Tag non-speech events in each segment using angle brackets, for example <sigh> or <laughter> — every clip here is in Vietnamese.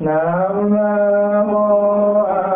nam mô a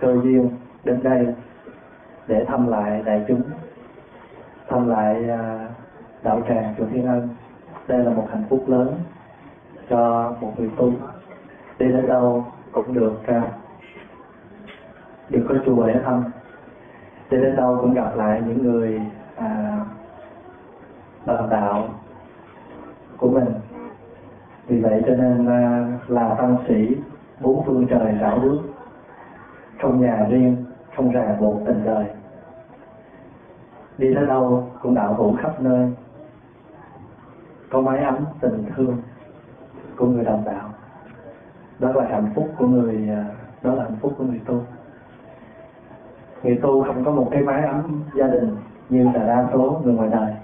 cơ duyên đến đây để thăm lại đại chúng, thăm lại à, đạo tràng chùa Thiên Ân. Đây là một hạnh phúc lớn cho một người tu. Đi đến đâu cũng được à, được có chùa để thăm đi đến đâu cũng gặp lại những người à, đồng đạo của mình vì vậy cho nên là là tăng sĩ bốn phương trời đảo bước không nhà riêng không ràng buộc tình đời. Đi tới đâu cũng đạo hữu khắp nơi. Có mái ấm tình thương của người đồng đạo. Đó là hạnh phúc của người à, đó là hạnh phúc của người tu. Người tu không có một cái mái ấm gia đình như là đa số người ngoài đời,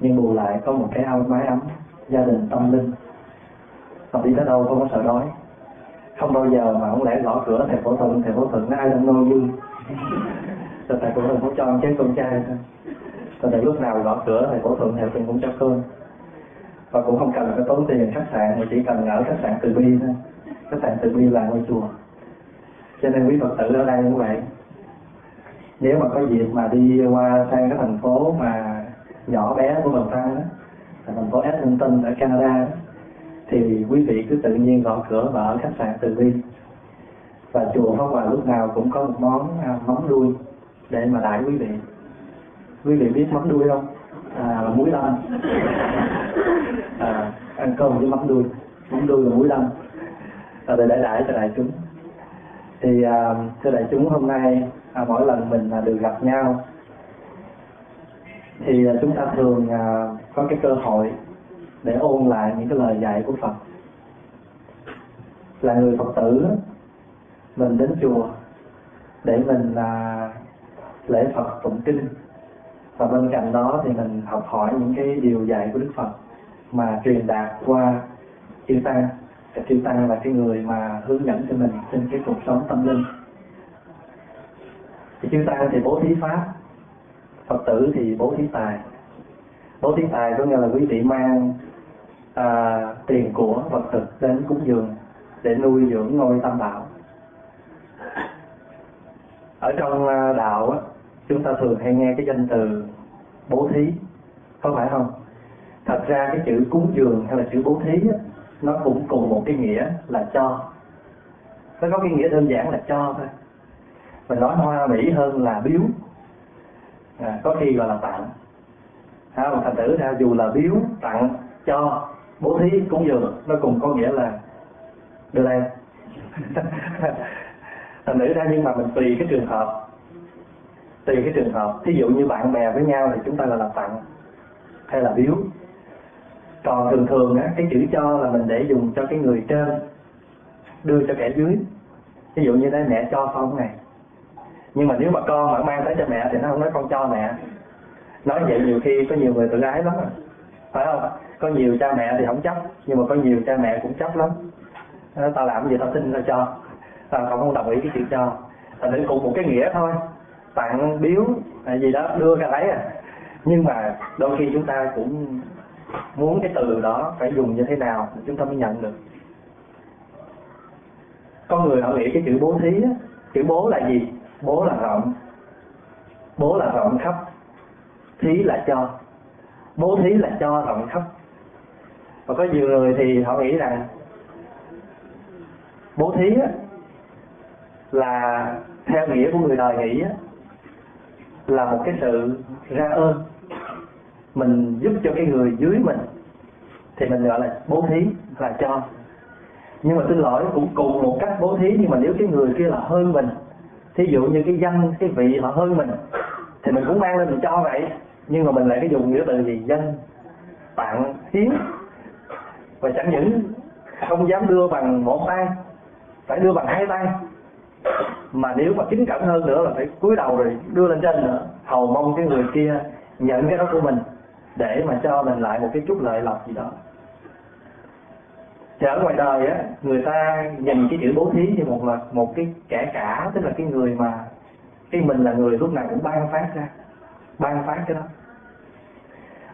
nhưng bù lại có một cái áo mái ấm gia đình tâm linh. Họ đi tới đâu không có sợ đói không bao giờ mà không lẽ gõ cửa thầy phổ thuận thầy phổ thuận nói ai đang nô vui rồi thầy phổ thuận cũng cho chén con trai thôi. Rồi thầy lúc nào gõ cửa thầy phổ thuận thầy phổ thuận cũng cho cơm. Và cũng không cần phải tốn tiền khách sạn mà chỉ cần ở khách sạn từ bi thôi. Khách sạn từ bi là ngôi chùa. Cho nên quý phật tử ở đây cũng vậy. Nếu mà có dịp mà đi qua sang cái thành phố mà nhỏ bé của Bần Tăng đó là thành phố Edmonton ở Canada đó, thì quý vị cứ tự nhiên gõ cửa và ở khách sạn từ bi và chùa Pháp Hòa lúc nào cũng có một món à, mắm đuôi để mà đãi quý vị. Quý vị biết mắm đuôi không? À là muối lâm à, ăn cơm với mắm đuôi. Mắm đuôi là muối lâm à, để đãi đãi cho đại chúng. Thì à, thưa đại chúng hôm nay à, mỗi lần mình à, được gặp nhau thì à, chúng ta thường à, có cái cơ hội để ôn lại những cái lời dạy của Phật. Là người Phật tử mình đến chùa để mình à, lễ Phật tụng kinh. Và bên cạnh đó thì mình học hỏi những cái điều dạy của Đức Phật mà truyền đạt qua chư tăng và chư tăng là cái người mà hướng dẫn cho mình trên cái cuộc sống tâm linh. Thì chư tăng thì bố thí pháp phật tử thì bố thí tài. Bố thí tài có nghĩa là quý vị mang à, tiền của vật thực đến cúng dường để nuôi dưỡng ngôi tam bảo. Ở trong à, đạo chúng ta thường hay nghe cái danh từ bố thí có phải không? Thật ra cái chữ cúng dường hay là chữ bố thí nó cũng cùng một cái nghĩa là cho. Nó có cái nghĩa đơn giản là cho thôi. Mình nói hoa mỹ hơn là biếu. À, có khi gọi là tặng. À, thành thử ra dù là biếu tặng cho bố thí cúng dường nó cùng có nghĩa là đưa đây <laughs> thành nữ ra nhưng mà mình tùy cái trường hợp, tùy cái trường hợp. Thí dụ như bạn bè với nhau thì chúng ta là làm tặng hay là biếu. Còn thường thường á, cái chữ cho là mình để dùng cho cái người trên, đưa cho kẻ dưới. Ví dụ như thế mẹ cho con này. Nhưng mà nếu mà con mà mang tới cho mẹ thì nó không nói con cho mẹ. Nói vậy nhiều khi có nhiều người tự ái lắm à. phải không? Có nhiều cha mẹ thì không chấp nhưng mà có nhiều cha mẹ cũng chấp lắm. Nó tao làm gì tao xin tao cho tao không không đồng ý cái chuyện cho. Thành nên cùng một cái nghĩa thôi tặng biếu hay gì đó đưa ra đấy à. Nhưng mà đôi khi chúng ta cũng muốn cái từ đó phải dùng như thế nào chúng ta mới nhận được. Con người họ nghĩ cái chữ bố thí á, chữ bố là gì? Bố là rộng. Bố là rộng khắp thí là cho. Bố thí là cho rộng khắp và có nhiều người thì họ nghĩ rằng bố thí á, là theo nghĩa của người đời nghĩ á, là một cái sự ra ơn. Mình giúp cho cái người dưới mình thì mình gọi là bố thí là cho. Nhưng mà xin lỗi cũng cùng một cách bố thí nhưng mà nếu cái người kia là hơn mình thí dụ như cái danh cái vị họ hơn mình thì mình cũng mang lên mình cho vậy. Nhưng mà mình lại cái dùng nghĩa từ gì? Danh tặng hiến và chẳng những không dám đưa bằng một tay, phải đưa bằng hai tay. Mà nếu mà kính cẩn hơn nữa là phải cúi đầu rồi đưa lên trên nữa. Hầu mong cái người kia nhận cái đó của mình để mà cho mình lại một cái chút lợi lộc gì đó. Thì ở ngoài đời á, người ta nhìn cái chữ bố thí như một là một cái kẻ cả, tức là cái người mà cái mình là người lúc nào cũng ban phát ra, ban phát cái đó.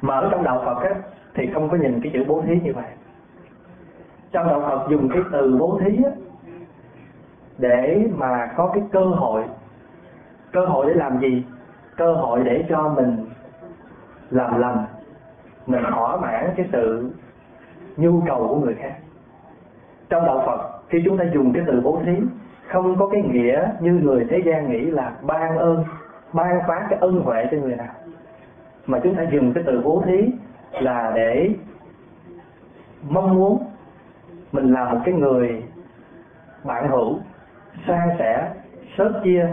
Mà ở trong đạo Phật á, thì không có nhìn cái chữ bố thí như vậy trong đạo Phật dùng cái từ bố thí á, để mà có cái cơ hội. Cơ hội để làm gì? Cơ hội để cho mình làm lành, mình thỏa mãn cái sự nhu cầu của người khác. Trong đạo Phật, khi chúng ta dùng cái từ bố thí, không có cái nghĩa như người thế gian nghĩ là ban ơn, ban phát cái ân huệ cho người nào. Mà chúng ta dùng cái từ bố thí là để mong muốn mình là một cái người bạn hữu, san sẻ, sớt chia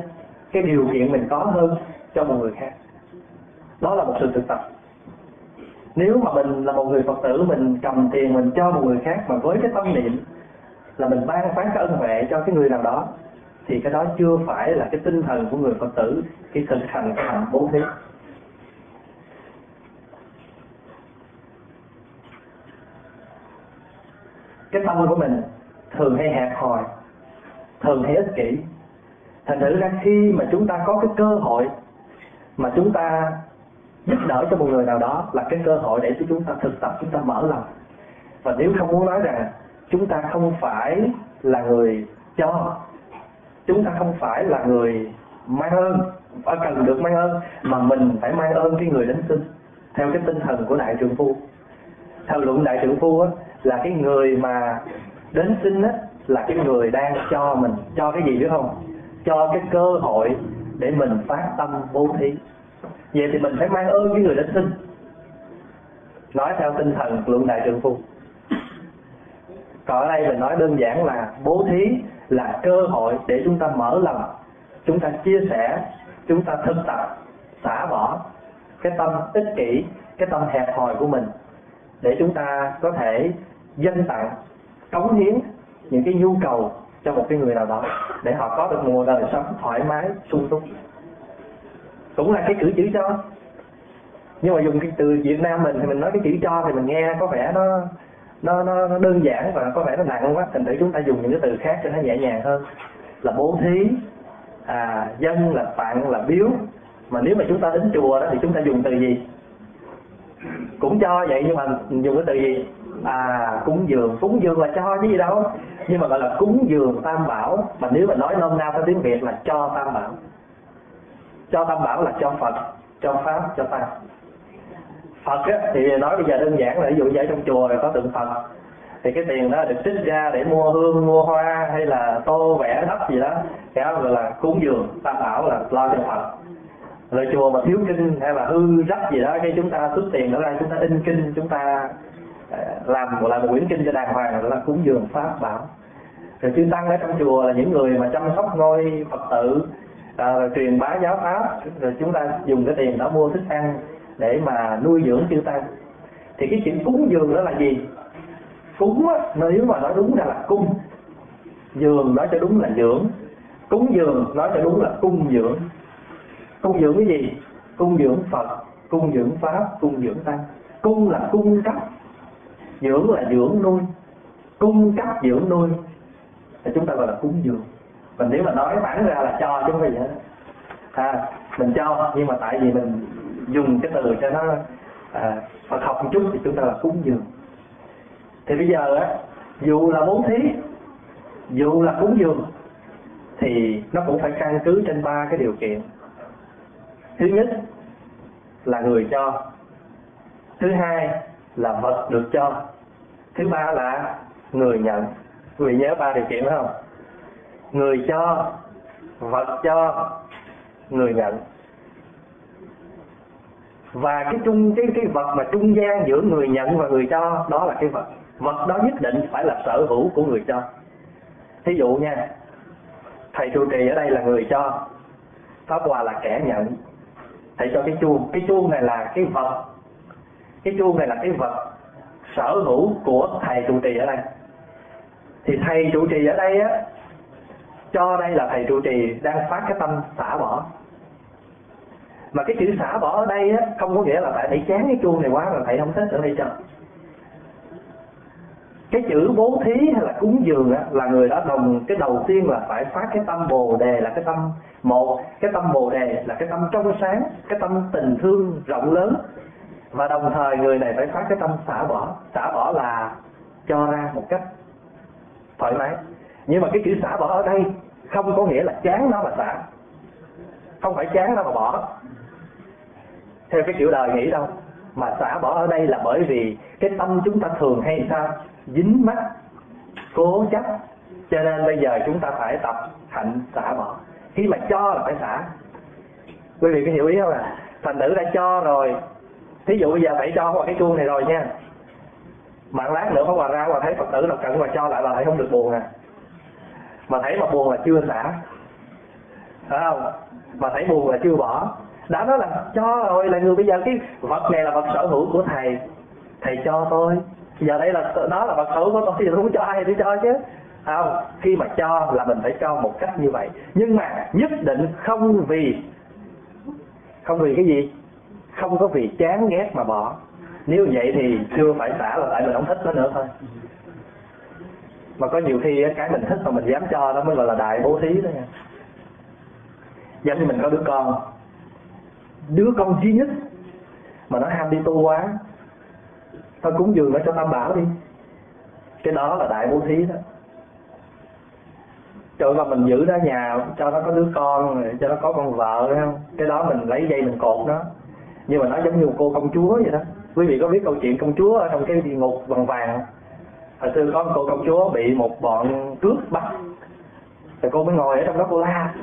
cái điều kiện mình có hơn cho một người khác. Đó là một sự thực tập. Nếu mà mình là một người phật tử, mình cầm tiền mình cho một người khác mà với cái tâm niệm là mình ban phát cái ân huệ cho cái người nào đó, thì cái đó chưa phải là cái tinh thần của người phật tử khi thực hành cái hành bố thí. Cái tâm của mình thường hay hẹp hòi thường hay ích kỷ. Thành thử ra khi mà chúng ta có cái cơ hội mà chúng ta giúp đỡ cho một người nào đó là cái cơ hội để cho chúng ta thực tập chúng ta mở lòng. Và nếu không muốn nói rằng chúng ta không phải là người cho chúng ta không phải là người mang ơn cần được mang ơn mà mình phải mang ơn cái người đến sinh theo cái tinh thần của đại trưởng phu. Theo luận đại trưởng phu á, là cái người mà đến sinh á, là cái người đang cho mình cho cái gì biết không? Cho cái cơ hội để mình phát tâm bố thí. Vậy thì mình phải mang ơn cái người đến sinh. Nói theo tinh thần luận đại trượng phu. Còn ở đây mình nói đơn giản là bố thí là cơ hội để chúng ta mở lòng chúng ta chia sẻ chúng ta thực tập xả bỏ cái tâm ích kỷ cái tâm hẹp hòi của mình để chúng ta có thể dân tặng cống hiến những cái nhu cầu cho một cái người nào đó để họ có được mùa đời sống thoải mái sung túc. Cũng là cái cử chỉ cho. Nhưng mà dùng cái từ Việt Nam mình thì mình nói cái chữ cho thì mình nghe có vẻ nó nó nó, nó đơn giản và có vẻ nó nặng quá. Thành thử chúng ta dùng những cái từ khác cho nó nhẹ nhàng hơn. Là bố thí à dân là tặng là biếu. Mà nếu mà chúng ta đến chùa đó thì chúng ta dùng từ gì? Cũng cho vậy nhưng mà dùng cái từ gì? À cúng dường. Cúng dường là cho chứ gì đâu. Nhưng mà gọi là cúng dường tam bảo. Mà nếu mà nói nôm na theo tiếng việt là cho tam bảo. Cho tam bảo là cho phật cho pháp cho tăng phật á, thì nói bây giờ đơn giản là ví dụ như ở trong chùa rồi có tượng phật thì cái tiền đó được trích ra để mua hương mua hoa hay là tô vẽ đất gì đó. Cái đó gọi là cúng dường tam bảo là lo cho phật. Rồi chùa mà thiếu kinh hay là hư rách gì đó cái chúng ta xuất tiền đó ra chúng ta in kinh chúng ta Ờ, làm một là một quyển kinh cho đàng hoàng là cúng dường pháp bảo. Rồi chư tăng ở trong chùa là những người mà chăm sóc ngôi phật tử à, rồi truyền bá giáo pháp rồi chúng ta dùng cái tiền đó mua thức ăn để mà nuôi dưỡng chư tăng. Thì cái chuyện cúng dường đó là gì? Cúng á, nếu mà nói đúng ra là cung. Dường nói cho đúng là dưỡng cúng dường nói cho đúng là cung dưỡng. Cung dưỡng cái gì? Cung dưỡng phật cung dưỡng pháp cung dưỡng tăng. Cung là cung cấp dưỡng là dưỡng nuôi cung cấp dưỡng nuôi thì chúng ta gọi là cúng dường. Mình nếu mà nói bản ra là cho chứ không phải vậy. À, mình cho nhưng mà tại vì mình dùng cái từ cho nó à, Phật học một chút thì chúng ta là cúng dường. Thì bây giờ á dù là bố thí dù là cúng dường thì nó cũng phải căn cứ trên ba cái điều kiện. Thứ nhất là người cho thứ hai là vật được cho thứ ba là người nhận. Vì nhớ ba điều kiện không? Người cho, vật cho, người nhận. Và cái trung, cái cái vật mà trung gian giữa người nhận và người cho, đó là cái vật. Vật đó nhất định phải là sở hữu của người cho. Thí dụ nha, thầy trụ trì ở đây là người cho. Pháp hòa là kẻ nhận. Thầy cho cái chuông. Cái chuông này là cái vật. Cái chuông này là cái vật sở hữu của thầy trụ trì ở đây. Thì thầy trụ trì ở đây á cho đây là thầy trụ trì đang phát cái tâm xả bỏ. Mà cái chữ xả bỏ ở đây á không có nghĩa là tại thầy chán cái chuông này quá mà thầy không thích ở đây cho. Cái chữ bố thí hay là cúng dường á, là người đó đồng cái đầu tiên là phải phát cái tâm bồ đề là cái tâm một cái tâm bồ đề là cái tâm trong sáng cái tâm tình thương rộng lớn và đồng thời người này phải phát cái tâm xả bỏ. Xả bỏ là cho ra một cách thoải mái. Nhưng mà cái chữ xả bỏ ở đây không có nghĩa là chán nó mà xả. Không phải chán nó mà bỏ. Theo cái kiểu đời nghĩ đâu. Mà xả bỏ ở đây là bởi vì cái tâm chúng ta thường hay sao? Dính mắt, cố chấp. Cho nên bây giờ chúng ta phải tập hạnh xả bỏ. Khi mà cho là phải xả. Quý vị có hiểu ý không à thành nữ đã cho rồi thí dụ bây giờ phải cho qua cái chuông này rồi nha. Mà lát nữa Pháp hòa ra và thấy phật tử nào cần mà cho lại là thấy không được buồn à. Mà thấy mà buồn là chưa xả. Phải không? Mà thấy buồn là chưa bỏ. Đã nói là cho rồi, là người bây giờ cái vật này là vật sở hữu của thầy. Thầy cho tôi giờ đây là đó là vật sở hữu của tôi thì tôi không cho ai thì cho chứ. Không? Khi mà cho là mình phải cho một cách như vậy. Nhưng mà nhất định không vì không vì cái gì? Không có vì chán ghét mà bỏ. Nếu vậy thì chưa phải xả là tại mình không thích nó nữa thôi. Mà có nhiều khi cái mình thích mà mình dám cho đó mới gọi là đại bố thí đó nha. Giống như mình có đứa con. Đứa con duy nhất mà nó ham đi tu quá thôi cúng dường nó cho tam bảo đi. Cái đó là đại bố thí đó. Trời mà mình giữ nó nhà cho nó có đứa con, cho nó có con vợ không? Cái đó mình lấy dây mình cột nó nhưng mà nó giống như một cô công chúa vậy đó. Quý vị có biết câu chuyện công chúa ở trong cái địa ngục bằng vàng hồi xưa có một cô công chúa bị một bọn cướp bắt. Rồi cô mới ngồi ở trong đó cô la.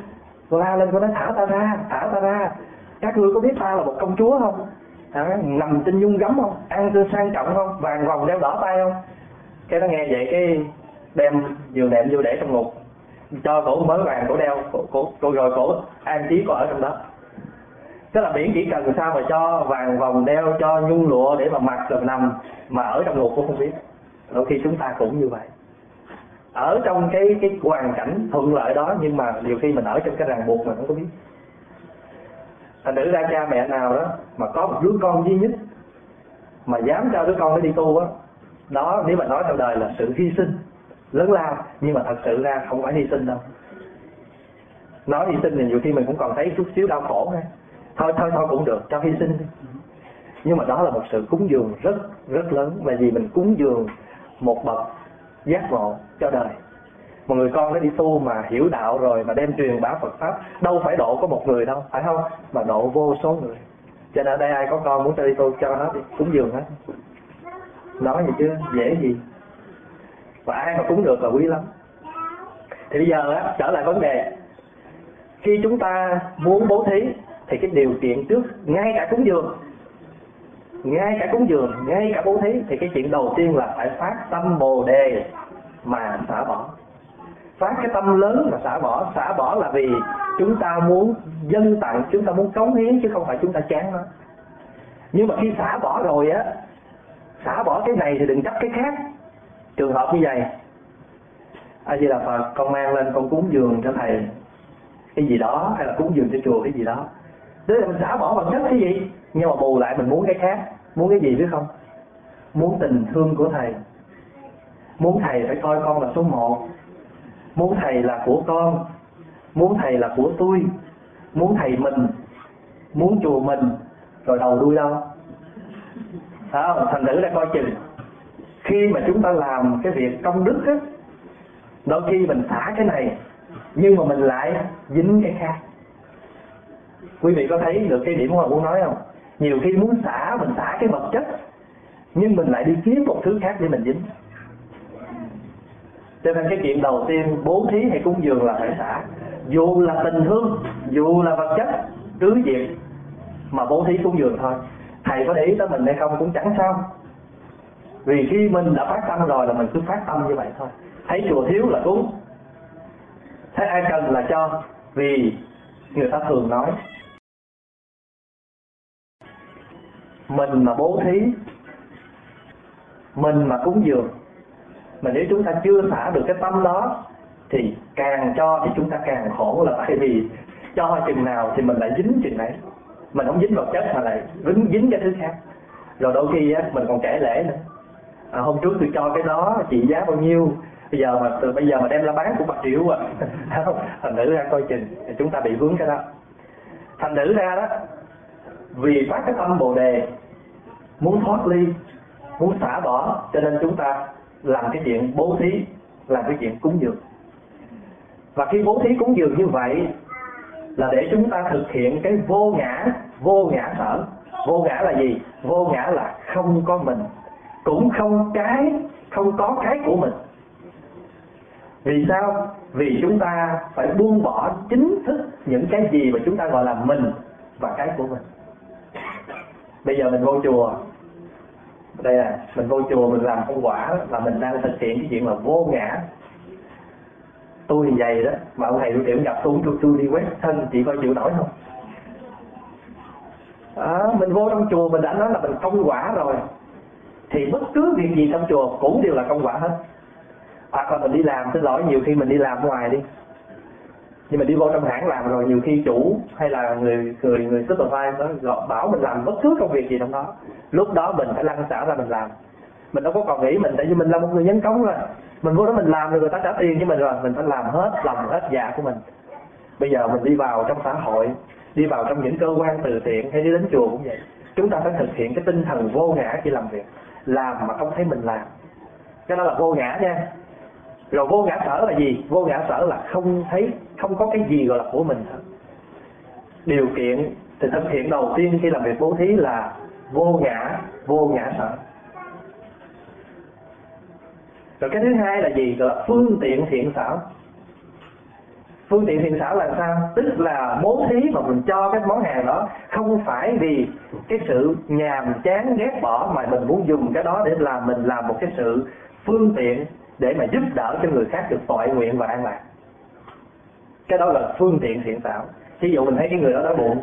Cô la lên cô nói thả ta ra thả ta ra. Các ngươi có biết ta là một công chúa không? À, nằm trên nhung gấm không? Ăn tươi sang trọng không? Vàng vòng đeo đỏ tay không? Cái nó nghe vậy cái đem giường nệm vô để trong ngục. Cho cổ mới vàng cổ đeo cổ, cổ, cổ rồi cổ an trí cổ ở trong đó tức là biển chỉ cần sao mà cho vàng vòng đeo cho nhung lụa để mà mặc rồi nằm mà ở trong ngục cũng không biết. Đôi khi chúng ta cũng như vậy. Ở trong cái cái hoàn cảnh thuận lợi đó nhưng mà nhiều khi mình ở trong cái ràng buộc mình không có biết. Thành nữ ra cha mẹ nào đó mà có một đứa con duy nhất mà dám cho đứa con nó đi tu á, đó, nếu mà nói trong đời là sự hy sinh, lớn lao, nhưng mà thật sự ra không phải hy sinh đâu. Nói hy sinh thì nhiều khi mình cũng còn thấy chút xíu đau khổ ha thôi thôi thôi cũng được cho hy sinh. Nhưng mà đó là một sự cúng dường rất rất lớn. Bởi vì mình cúng dường một bậc giác ngộ cho đời. Một người con nó đi tu mà hiểu đạo rồi mà đem truyền bá Phật pháp đâu phải độ có một người đâu phải không? Mà độ vô số người. Cho nên ở đây ai có con muốn cho đi tu cho nó đi cúng dường hết. Nói gì chứ dễ gì. Và ai mà cúng được là quý lắm. Thì bây giờ á, trở lại vấn đề. Khi chúng ta muốn bố thí thì cái điều kiện trước, ngay cả cúng dường, ngay cả cúng dường, ngay cả bố thí, thì cái chuyện đầu tiên là phải phát tâm bồ đề mà xả bỏ. Phát cái tâm lớn mà xả bỏ. Xả bỏ là vì chúng ta muốn dân tặng, chúng ta muốn cống hiến chứ không phải chúng ta chán nó. Nhưng mà khi xả bỏ rồi á, xả bỏ cái này thì đừng chấp cái khác. Trường hợp như vậy a di đà phật, con mang lên con cúng dường cho thầy cái gì đó, hay là cúng dường cho chùa cái gì đó tức là mình xả bỏ bằng chất cái gì? Nhưng mà bù lại mình muốn cái khác. Muốn cái gì biết không? Muốn tình thương của thầy. Muốn thầy phải coi con là số một. Muốn thầy là của con. Muốn thầy là của tôi. Muốn thầy mình. Muốn chùa mình. Rồi đầu đuôi đâu? Phải không? Thành thử ra coi chừng. Khi mà chúng ta làm cái việc công đức á, đôi khi mình xả cái này, nhưng mà mình lại dính cái khác quý vị có thấy được cái điểm mà muốn nói không? Nhiều khi muốn xả, mình xả cái vật chất, nhưng mình lại đi kiếm một thứ khác để mình dính. Cho nên cái chuyện đầu tiên, bố thí hay cúng dường là phải xả. Dù là tình thương, dù là vật chất, cứ việc mà bố thí cúng dường thôi. Thầy có để ý tới mình hay không cũng chẳng sao. Vì khi mình đã phát tâm rồi là mình cứ phát tâm như vậy thôi. Thấy chùa thiếu là cúng. Thấy ai cần là cho, vì người ta thường nói mình mà bố thí mình mà cúng dường mà nếu chúng ta chưa xả được cái tâm đó thì càng cho thì chúng ta càng khổ là tại vì cho chừng nào thì mình lại dính chừng đấy mình không dính vật chất mà lại dính dính cái thứ khác. Rồi đôi khi á mình còn trẻ lễ nữa. À, hôm trước tôi cho cái đó trị giá bao nhiêu bây giờ mà từ bây giờ mà đem ra bán cũng bạc triệu à. <laughs> Thành nữ ra coi chừng thì chúng ta bị vướng cái đó. Thành nữ ra đó vì phát cái tâm bồ đề muốn thoát ly, muốn xả bỏ, cho nên chúng ta làm cái chuyện bố thí, làm cái chuyện cúng dường. Và khi bố thí cúng dường như vậy là để chúng ta thực hiện cái vô ngã vô ngã sở. Vô ngã là gì? Vô ngã là không có mình, cũng không cái, không có cái của mình. Vì sao? Vì chúng ta phải buông bỏ chính thức những cái gì mà chúng ta gọi là mình và cái của mình bây giờ mình vô chùa. Đây là mình vô chùa mình làm công quả là mình đang thực hiện cái chuyện là vô ngã. Tôi thì dày đó mà ông thầy tôi tiệm gặp tôi tôi, tôi đi quét thân chị coi chịu nổi không. À, mình vô trong chùa mình đã nói là mình công quả rồi. Thì bất cứ việc gì trong chùa cũng đều là công quả hết. Hoặc là mình đi làm xin lỗi nhiều khi mình đi làm ngoài đi nhưng mà đi vô trong hãng làm rồi, nhiều khi chủ hay là người người người supervisor đó bảo mình làm bất cứ công việc gì trong đó. Lúc đó mình phải lăn xả ra mình làm. Mình đâu có còn nghĩ mình tại vì mình là một người nhân công rồi mình vô đó mình làm rồi người ta trả tiền cho mình rồi, mình phải làm hết lòng hết dạ của mình. Bây giờ mình đi vào trong xã hội, đi vào trong những cơ quan từ thiện hay đi đến chùa cũng vậy, chúng ta phải thực hiện cái tinh thần vô ngã khi làm việc, làm mà không thấy mình làm. Cái đó là vô ngã nha. Rồi vô ngã sở là gì? Vô ngã sở là không thấy không có cái gì gọi là của mình hết. Điều kiện, thì thực hiện đầu tiên khi làm việc bố thí là vô ngã vô ngã sở. Rồi cái thứ hai là gì? Gọi là phương tiện thiện xảo phương tiện thiện xảo là sao? Tức là bố thí mà mình cho cái món hàng đó không phải vì cái sự nhàm chán, ghét bỏ mà mình muốn dùng cái đó để làm, mình làm một cái sự phương tiện để mà giúp đỡ cho người khác được tội nguyện và an lạc cái đó là phương tiện thiện xảo ví dụ mình thấy cái người đó đói bụng,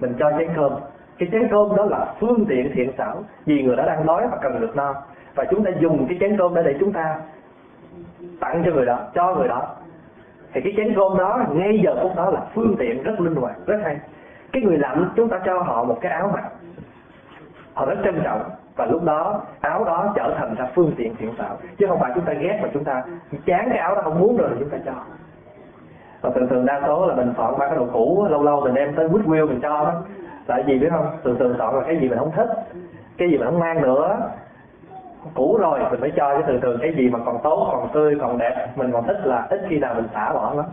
mình cho chén cơm. Cái chén cơm đó là phương tiện thiện xảo vì người đó đang đói và cần được no. Và chúng ta dùng cái chén cơm đó để chúng ta tặng cho người đó, cho người đó. Thì cái chén cơm đó ngay giờ phút đó là phương tiện rất linh hoạt, rất hay. Cái người lạnh, chúng ta cho họ một cái áo mặc. Họ rất trân trọng. Và lúc đó, áo đó trở thành ra phương tiện thiện xảo chứ không phải chúng ta ghét mà chúng ta chán cái áo đó, không muốn rồi thì chúng ta cho và thường thường đa số là mình soạn ba cái đồ cũ, lâu lâu mình đem tới Goodwill mình cho đó tại vì biết không, thường thường soạn là cái gì mình không thích, cái gì mình không mang nữa. Cũ rồi, mình mới cho chứ thường thường cái gì mà còn tốt, còn tươi, còn đẹp, mình còn thích là ít khi nào mình xả bỏ lắm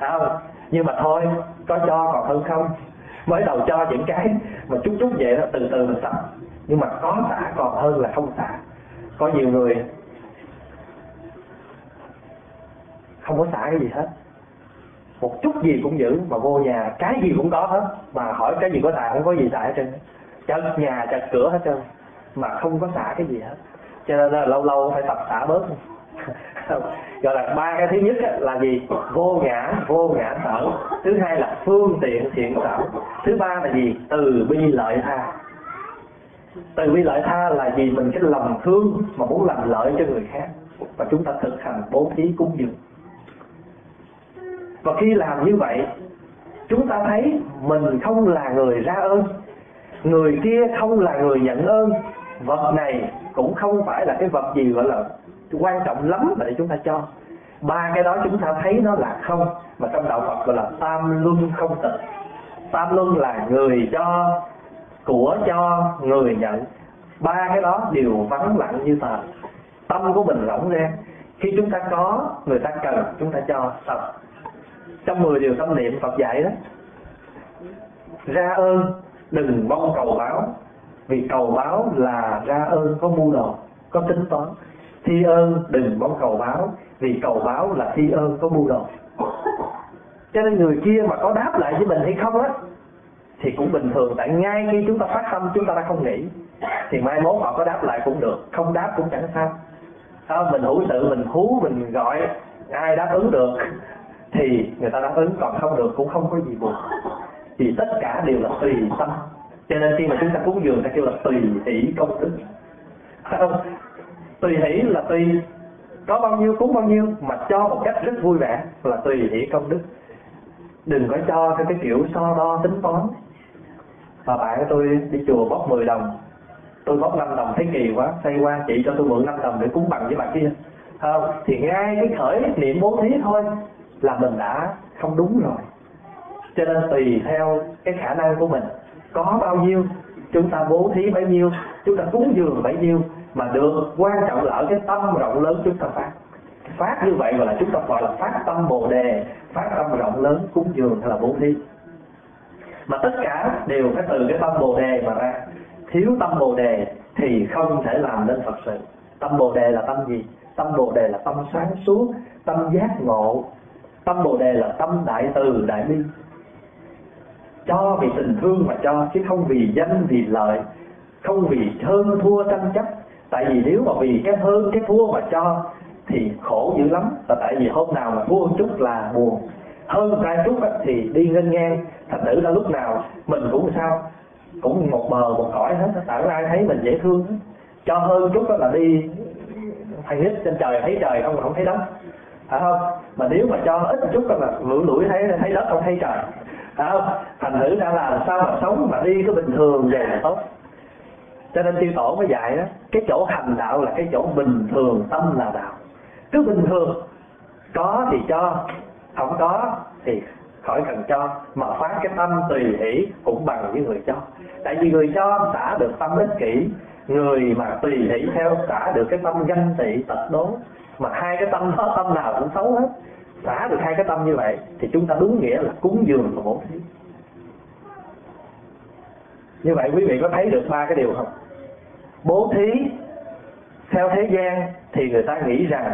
không? Nhưng mà thôi, có cho còn hơn không? Mới đầu cho những cái mà chút chút vậy đó, từ từ mình tập nhưng mà có xả còn hơn là không xả. Có nhiều người không có xả cái gì hết một chút gì cũng giữ, mà vô nhà cái gì cũng có hết. Mà hỏi cái gì có tài không có gì tài hết trơn. Chật nhà chật cửa hết trơn. Mà không có xả cái gì hết. Cho nên là lâu lâu phải tập xả bớt. <laughs> Gọi là ba cái thứ nhất là gì? Vô ngã vô ngã sở. Thứ hai là phương tiện thiện sở. Thứ ba là gì? Từ bi lợi tha. Từ bi lợi tha là gì mình cái lòng thương mà muốn làm lợi cho người khác. Và chúng ta thực hành bố thí cúng dường và khi làm như vậy, chúng ta thấy mình không là người ra ơn, người kia không là người nhận ơn. Vật này cũng không phải là cái vật gì gọi là quan trọng lắm để chúng ta cho. Ba cái đó chúng ta thấy nó là không, mà trong đạo Phật gọi là tam luân không tịch tam luân là người cho của cho người nhận. Ba cái đó đều vắng lặng như tờ. Tâm của mình rỗng ra khi chúng ta có, người ta cần, chúng ta cho thật trong 10 điều tâm niệm Phật dạy đó ra ơn đừng mong cầu báo. Vì cầu báo là ra ơn có mưu đồ có tính toán. Thi ơn đừng mong cầu báo. Vì cầu báo là thi ơn có mưu đồ. Cho nên người kia mà có đáp lại với mình hay không á thì cũng bình thường. Tại ngay khi chúng ta phát tâm chúng ta đã không nghĩ thì mai mốt họ có đáp lại cũng được. Không đáp cũng chẳng sao. À, mình hữu sự mình hú mình gọi ai đáp ứng được? Thì người ta đáp ứng, còn không được cũng không có gì buồn. Thì tất cả đều là tùy tâm. Cho nên khi mà chúng ta cúng dường, ta kêu là tùy hỷ công đức. Phải không? Tùy hỷ là tùy có bao nhiêu cúng bao nhiêu, mà cho một cách rất vui vẻ là tùy hỷ công đức. Đừng có cho theo cái kiểu so đo tính toán. Mà bạn của tôi đi chùa bóc 10 đồng. Tôi bóc 5 đồng, thấy kỳ quá, say qua chị cho tôi mượn 5 đồng để cúng bằng với bạn kia. Không? Thì ngay cái khởi niệm bố thí thôi là mình đã không đúng rồi. Cho nên tùy theo cái khả năng của mình, có bao nhiêu, chúng ta bố thí bấy nhiêu, chúng ta cúng dường bấy nhiêu mà được quan trọng là ở cái tâm rộng lớn chúng ta phát. Phát như vậy gọi là chúng ta gọi là phát tâm bồ đề, phát tâm rộng lớn cúng dường hay là bố thí. Mà tất cả đều phải từ cái tâm bồ đề mà ra. Thiếu tâm bồ đề thì không thể làm nên phật sự. Tâm bồ đề là tâm gì? Tâm bồ đề là tâm sáng suốt, tâm giác ngộ tâm bồ đề là tâm đại từ, đại bi. Cho vì tình thương mà cho, chứ không vì danh, vì lợi, không vì hơn thua tranh chấp. Tại vì nếu mà vì cái hơn cái thua mà cho, thì khổ dữ lắm. Là tại vì hôm nào mà thua chút là buồn. Hơn ra chút thì đi ngân ngang. Thành thử ra lúc nào mình cũng sao, cũng một bờ, một cõi hết tại ai thấy mình dễ thương cho hơn chút là đi thầy hết trên trời thấy trời không không thấy đất phải không? Mà nếu mà cho ít chút là lủi lủi thấy thấy đất không thấy trời. Phải không? Thành thử ra là sao mà sống mà đi cái bình thường vậy là tốt. Cho nên tiêu tổ mới dạy đó, cái chỗ hành đạo là cái chỗ bình thường tâm là đạo. Cứ bình thường, có thì cho, không có thì khỏi cần cho. Mà phát cái tâm tùy hỷ cũng bằng với người cho. Tại vì người cho xả được tâm ích kỷ, người mà tùy hỷ theo xả được cái tâm ganh tị, tật đố mà hai cái tâm đó, tâm nào cũng xấu hết. Xả được hai cái tâm như vậy, thì chúng ta đúng nghĩa là cúng dường và bố thí. Như vậy quý vị có thấy được ba cái điều không? Bố thí, theo thế gian thì người ta nghĩ rằng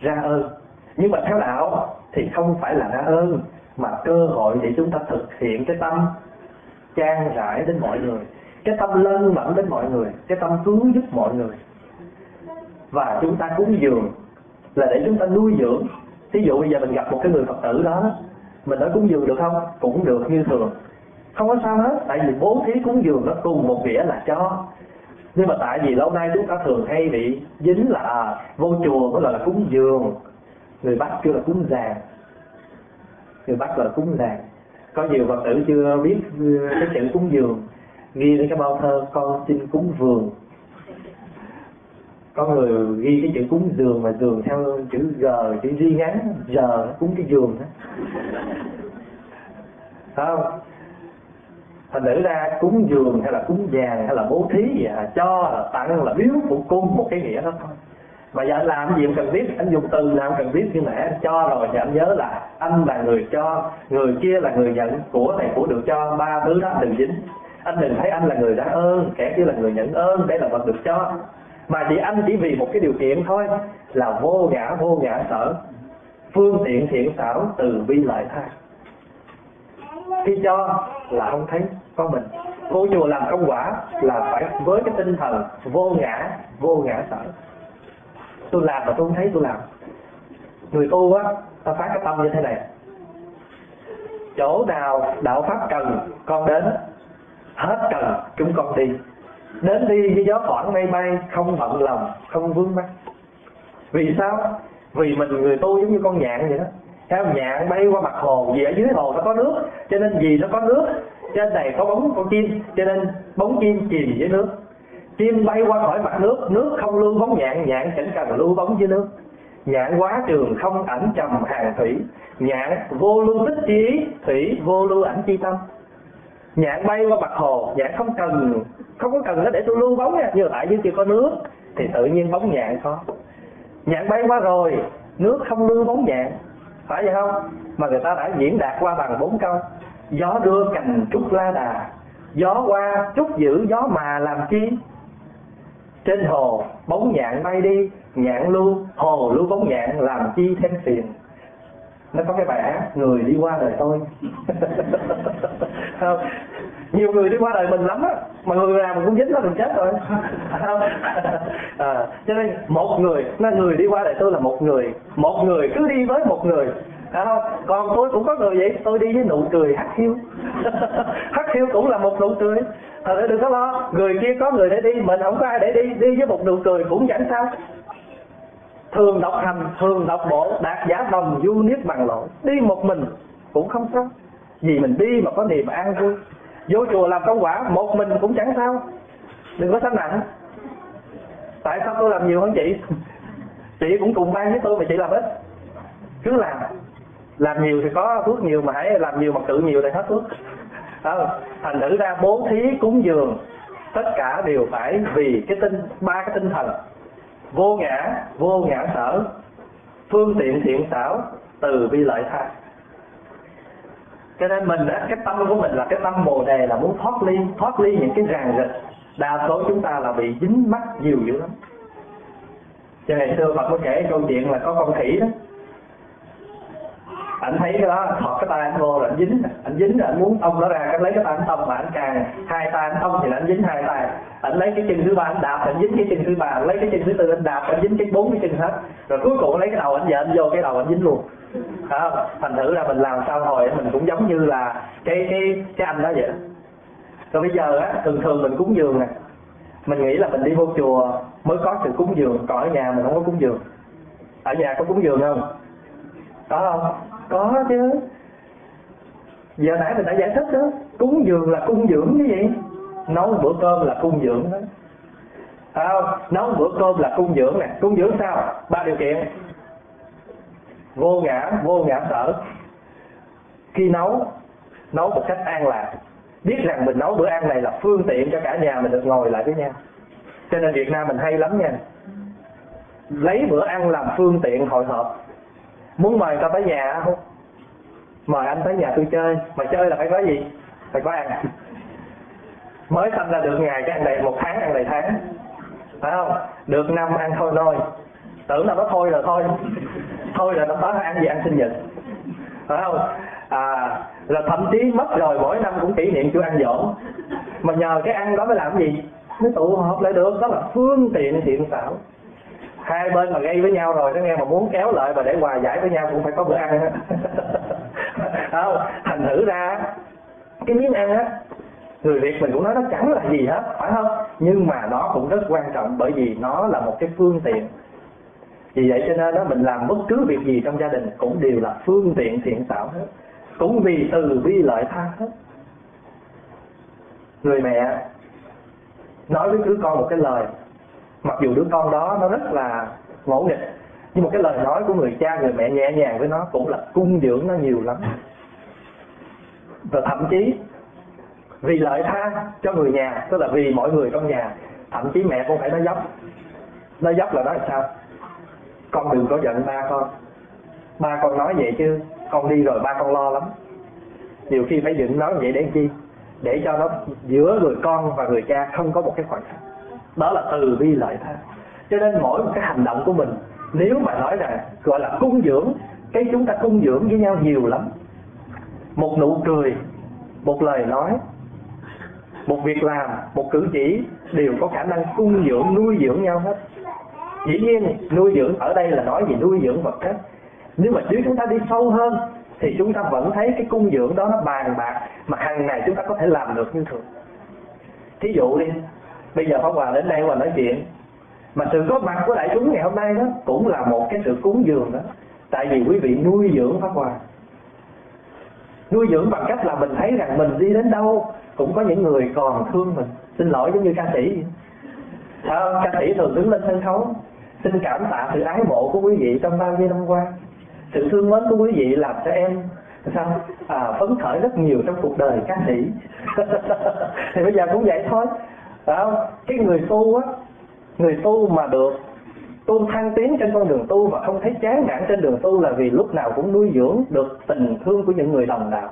ra ơn. Nhưng mà theo đạo thì không phải là ra ơn, mà cơ hội để chúng ta thực hiện cái tâm trang rãi đến mọi người. Cái tâm lân mẫn đến mọi người, cái tâm cứu giúp mọi người và chúng ta cúng dường là để chúng ta nuôi dưỡng. Thí dụ bây giờ mình gặp một cái người phật tử đó mình nói cúng dường được không? Cũng được như thường. Không có sao hết tại vì bố thí cúng dường nó cùng một nghĩa là cho. Nhưng mà tại vì lâu nay chúng ta thường hay bị dính là à, vô chùa mới là, là cúng dường. Người bắc kêu là cúng giàng người bắc gọi là cúng giàng có nhiều phật tử chưa biết ờ, cái chữ cúng dường. Ghi lên cái bao thơ con xin cúng vườn có người ghi cái chữ cúng giường mà giường theo chữ g chữ duy ngắn giờ cúng cái giường đó. Không? Thành nữ ra cúng giường hay là cúng vàng hay là bố thí gì à, cho là tặng là biếu cũng cung một cái nghĩa đó thôi. Mà giờ anh làm gì anh cần biết anh dùng từ làm cần biết như mà anh cho rồi thì anh nhớ là anh là người cho người kia là người nhận của này của được cho ba thứ đó đừng dính. Anh đừng thấy anh là người đã ơn kẻ kia là người nhận ơn đấy là vật được cho mà chị anh chỉ vì một cái điều kiện thôi, là vô ngã vô ngã sở. Phương tiện thiện xảo từ bi lợi tha. Khi cho là không thấy có mình. Vô chùa làm công quả là phải với cái tinh thần vô ngã vô ngã sở. Tôi làm mà tôi không thấy tôi làm. Người tu á, ta phát cái tâm như thế này. Chỗ nào đạo pháp cần, con đến, hết cần chúng con đi đến đi như gió thoảng mây bay, không bận lòng, không vướng mắt vì sao? Vì mình người tu giống như con nhạn vậy đó. Theo nhạn bay qua mặt hồ, vì ở dưới hồ nó có nước, cho nên vì nó có nước, trên này có bóng con chim, cho nên bóng chim chìm dưới nước. Chim bay qua khỏi mặt nước nước không lưu bóng nhạn nhạn chẳng cần lưu bóng dưới nước. Nhạn quá trường không ảnh trầm hàng thủy, nhạn vô lưu tích chí thủy vô lưu ảnh chi tâm nhạn bay qua mặt hồ nhạn không cần, không có cần nó để tôi lưu bóng nha. Như tại dưới kia có nước, thì tự nhiên bóng nhạn có. Nhạn bay qua rồi, nước không lưu bóng nhạn phải vậy không? Mà người ta đã diễn đạt qua bằng bốn câu. Gió đưa cành trúc la đà, gió qua trúc giữ gió mà làm chi? Trên hồ, bóng nhạn bay đi nhạn lưu, hồ lưu bóng nhạn làm chi thêm phiền? Nó có cái bài hát người đi qua đời tôi. Không nhiều người đi qua đời mình lắm á mà người nào mình cũng dính nó mình chết rồi. Không. À, cho nên một người nó người đi qua đời tôi là một người một người cứ đi với một người. Không? còn tôi cũng có người vậy tôi đi với nụ cười hắt hiu. <laughs> Hắt hiu cũng là một nụ cười. Thật đừng có lo người kia có người để đi mình không có ai để đi đi với một nụ cười cũng chẳng sao thường độc hành thường độc bộ đạt giả đồng du niết bằng lộ. Đi một mình cũng không sao. Vì mình đi mà có niềm an vui. Vô chùa làm công quả một mình cũng chẳng sao. Đừng có sánh nặng. Tại sao tôi làm nhiều hơn chị? <laughs> Chị cũng cùng ban với tôi mà chị làm ít. Cứ làm. Làm nhiều thì có phước nhiều mà hãy làm nhiều mà tự nhiều thì hết phước à, <laughs> ờ, thành thử ra bố thí cúng dường. Tất cả đều phải vì cái tinh ba cái tinh thần vô ngã vô ngã sở. Phương tiện thiện xảo từ bi lợi tha. Cho nên mình á, cái tâm của mình là cái tâm bồ đề là muốn thoát ly thoát ly những cái ràng rịch. Đa số chúng ta là bị dính mắc nhiều dữ lắm. Cho ngày xưa Phật có kể câu chuyện là có con khỉ đó anh thấy cái đó thọt cái tay anh vô rồi anh dính. Anh dính rồi anh muốn tông nó ra cái lấy cái tay anh tông mà anh càng hai tay anh tông thì anh dính hai tay anh lấy cái chân thứ ba anh đạp anh dính cái chân thứ ba. Lấy cái chân thứ tư anh đạp anh dính cái bốn cái chân hết. Rồi cuối cùng lấy cái đầu anh giờ anh vô cái đầu anh dính luôn. À, thành thử là mình làm sao hồi mình cũng giống như là cái cái cái anh đó vậy. Rồi bây giờ á thường thường mình cúng dường nè. Mình nghĩ là mình đi vô chùa mới có sự cúng dường còn ở nhà mình không có cúng dường. Ở nhà có cúng dường không? Có không? Có chứ. Giờ nãy mình đã giải thích đó. Cúng dường là cung dưỡng cái gì? Nấu bữa cơm là cung dưỡng. Đó à, nấu bữa cơm là cung dưỡng nè. Cung dưỡng sao? Ba điều kiện. Vô ngã vô ngã sở. Khi nấu nấu một cách an lạc. Biết rằng mình nấu bữa ăn này là phương tiện cho cả nhà mình được ngồi lại với nhau. Cho nên Việt Nam mình hay lắm nha. Lấy bữa ăn làm phương tiện hội họp muốn mời ta tới nhà không? Mời anh tới nhà tôi chơi. Mà chơi là phải có gì? Phải có ăn. <laughs> Mới sinh ra được ngày cái ăn đầy, một tháng ăn đầy tháng. Phải không? Được năm ăn thôi nôi tưởng là nó thôi là thôi. <laughs> Thôi là nó tới ăn gì ăn sinh nhật. Phải không? À là thậm chí mất rồi, mỗi năm cũng kỷ niệm chưa ăn dỗ. Mà nhờ cái ăn đó mới làm gì? Mới tụ họp lại được. Đó là phương tiện thiện xảo hai bên mà gây với nhau rồi, nó nghe mà muốn kéo lại và để hòa giải với nhau cũng phải có bữa ăn. <laughs> Không, thành thử ra, cái miếng ăn á, người việt mình cũng nói nó chẳng là gì hết, phải không? Nhưng mà nó cũng rất quan trọng bởi vì nó là một cái phương tiện. Vì vậy cho nên đó mình làm bất cứ việc gì trong gia đình cũng đều là phương tiện thiện xảo hết. Cũng vì từ bi lợi tha hết. Người mẹ nói với đứa con một cái lời mặc dù đứa con đó nó rất là ngỗ nghịch, nhưng một cái lời nói của người cha, người mẹ nhẹ nhàng với nó cũng là cung dưỡng nó nhiều lắm. Và thậm chí vì lợi tha cho người nhà, tức là vì mọi người trong nhà, thậm chí mẹ cũng phải nói dốc. Nói dốc là nói sao? Con đừng có giận ba con. Ba con nói vậy chứ, con đi rồi ba con lo lắm. Nhiều khi phải dựng nói vậy để chi? Để cho nó giữa người con và người cha không có một cái khoảng cách đó là từ bi lợi tha cho nên mỗi một cái hành động của mình, nếu mà nói rằng, gọi là cung dưỡng, cái chúng ta cung dưỡng với nhau nhiều lắm. Một nụ cười, một lời nói, một việc làm, một cử chỉ đều có khả năng cung dưỡng, nuôi dưỡng nhau hết. Dĩ nhiên, nuôi dưỡng ở đây là nói về nuôi dưỡng vật chất. Nếu mà nếu chúng ta đi sâu hơn, thì chúng ta vẫn thấy cái cung dưỡng đó nó bàn bạc mà hàng ngày chúng ta có thể làm được như thường. Thí dụ đi bây giờ Pháp Hòa đến đây và nói chuyện. Mà sự có mặt của đại chúng ngày hôm nay đó cũng là một cái sự cúng dường đó. Tại vì quý vị nuôi dưỡng Pháp Hòa. Nuôi dưỡng bằng cách là mình thấy rằng mình đi đến đâu cũng có những người còn thương mình. Xin lỗi giống như ca sĩ. À, ca sĩ thường đứng lên sân khấu. Xin cảm tạ sự ái mộ của quý vị trong bao nhiêu năm qua. Sự thương mến của quý vị làm cho em sao? À, phấn khởi rất nhiều trong cuộc đời ca sĩ. <laughs> Thì bây giờ cũng vậy thôi phải không? Cái người tu á, người tu mà được tu thăng tiến trên con đường tu và không thấy chán nản trên đường tu là vì lúc nào cũng nuôi dưỡng được tình thương của những người đồng đạo.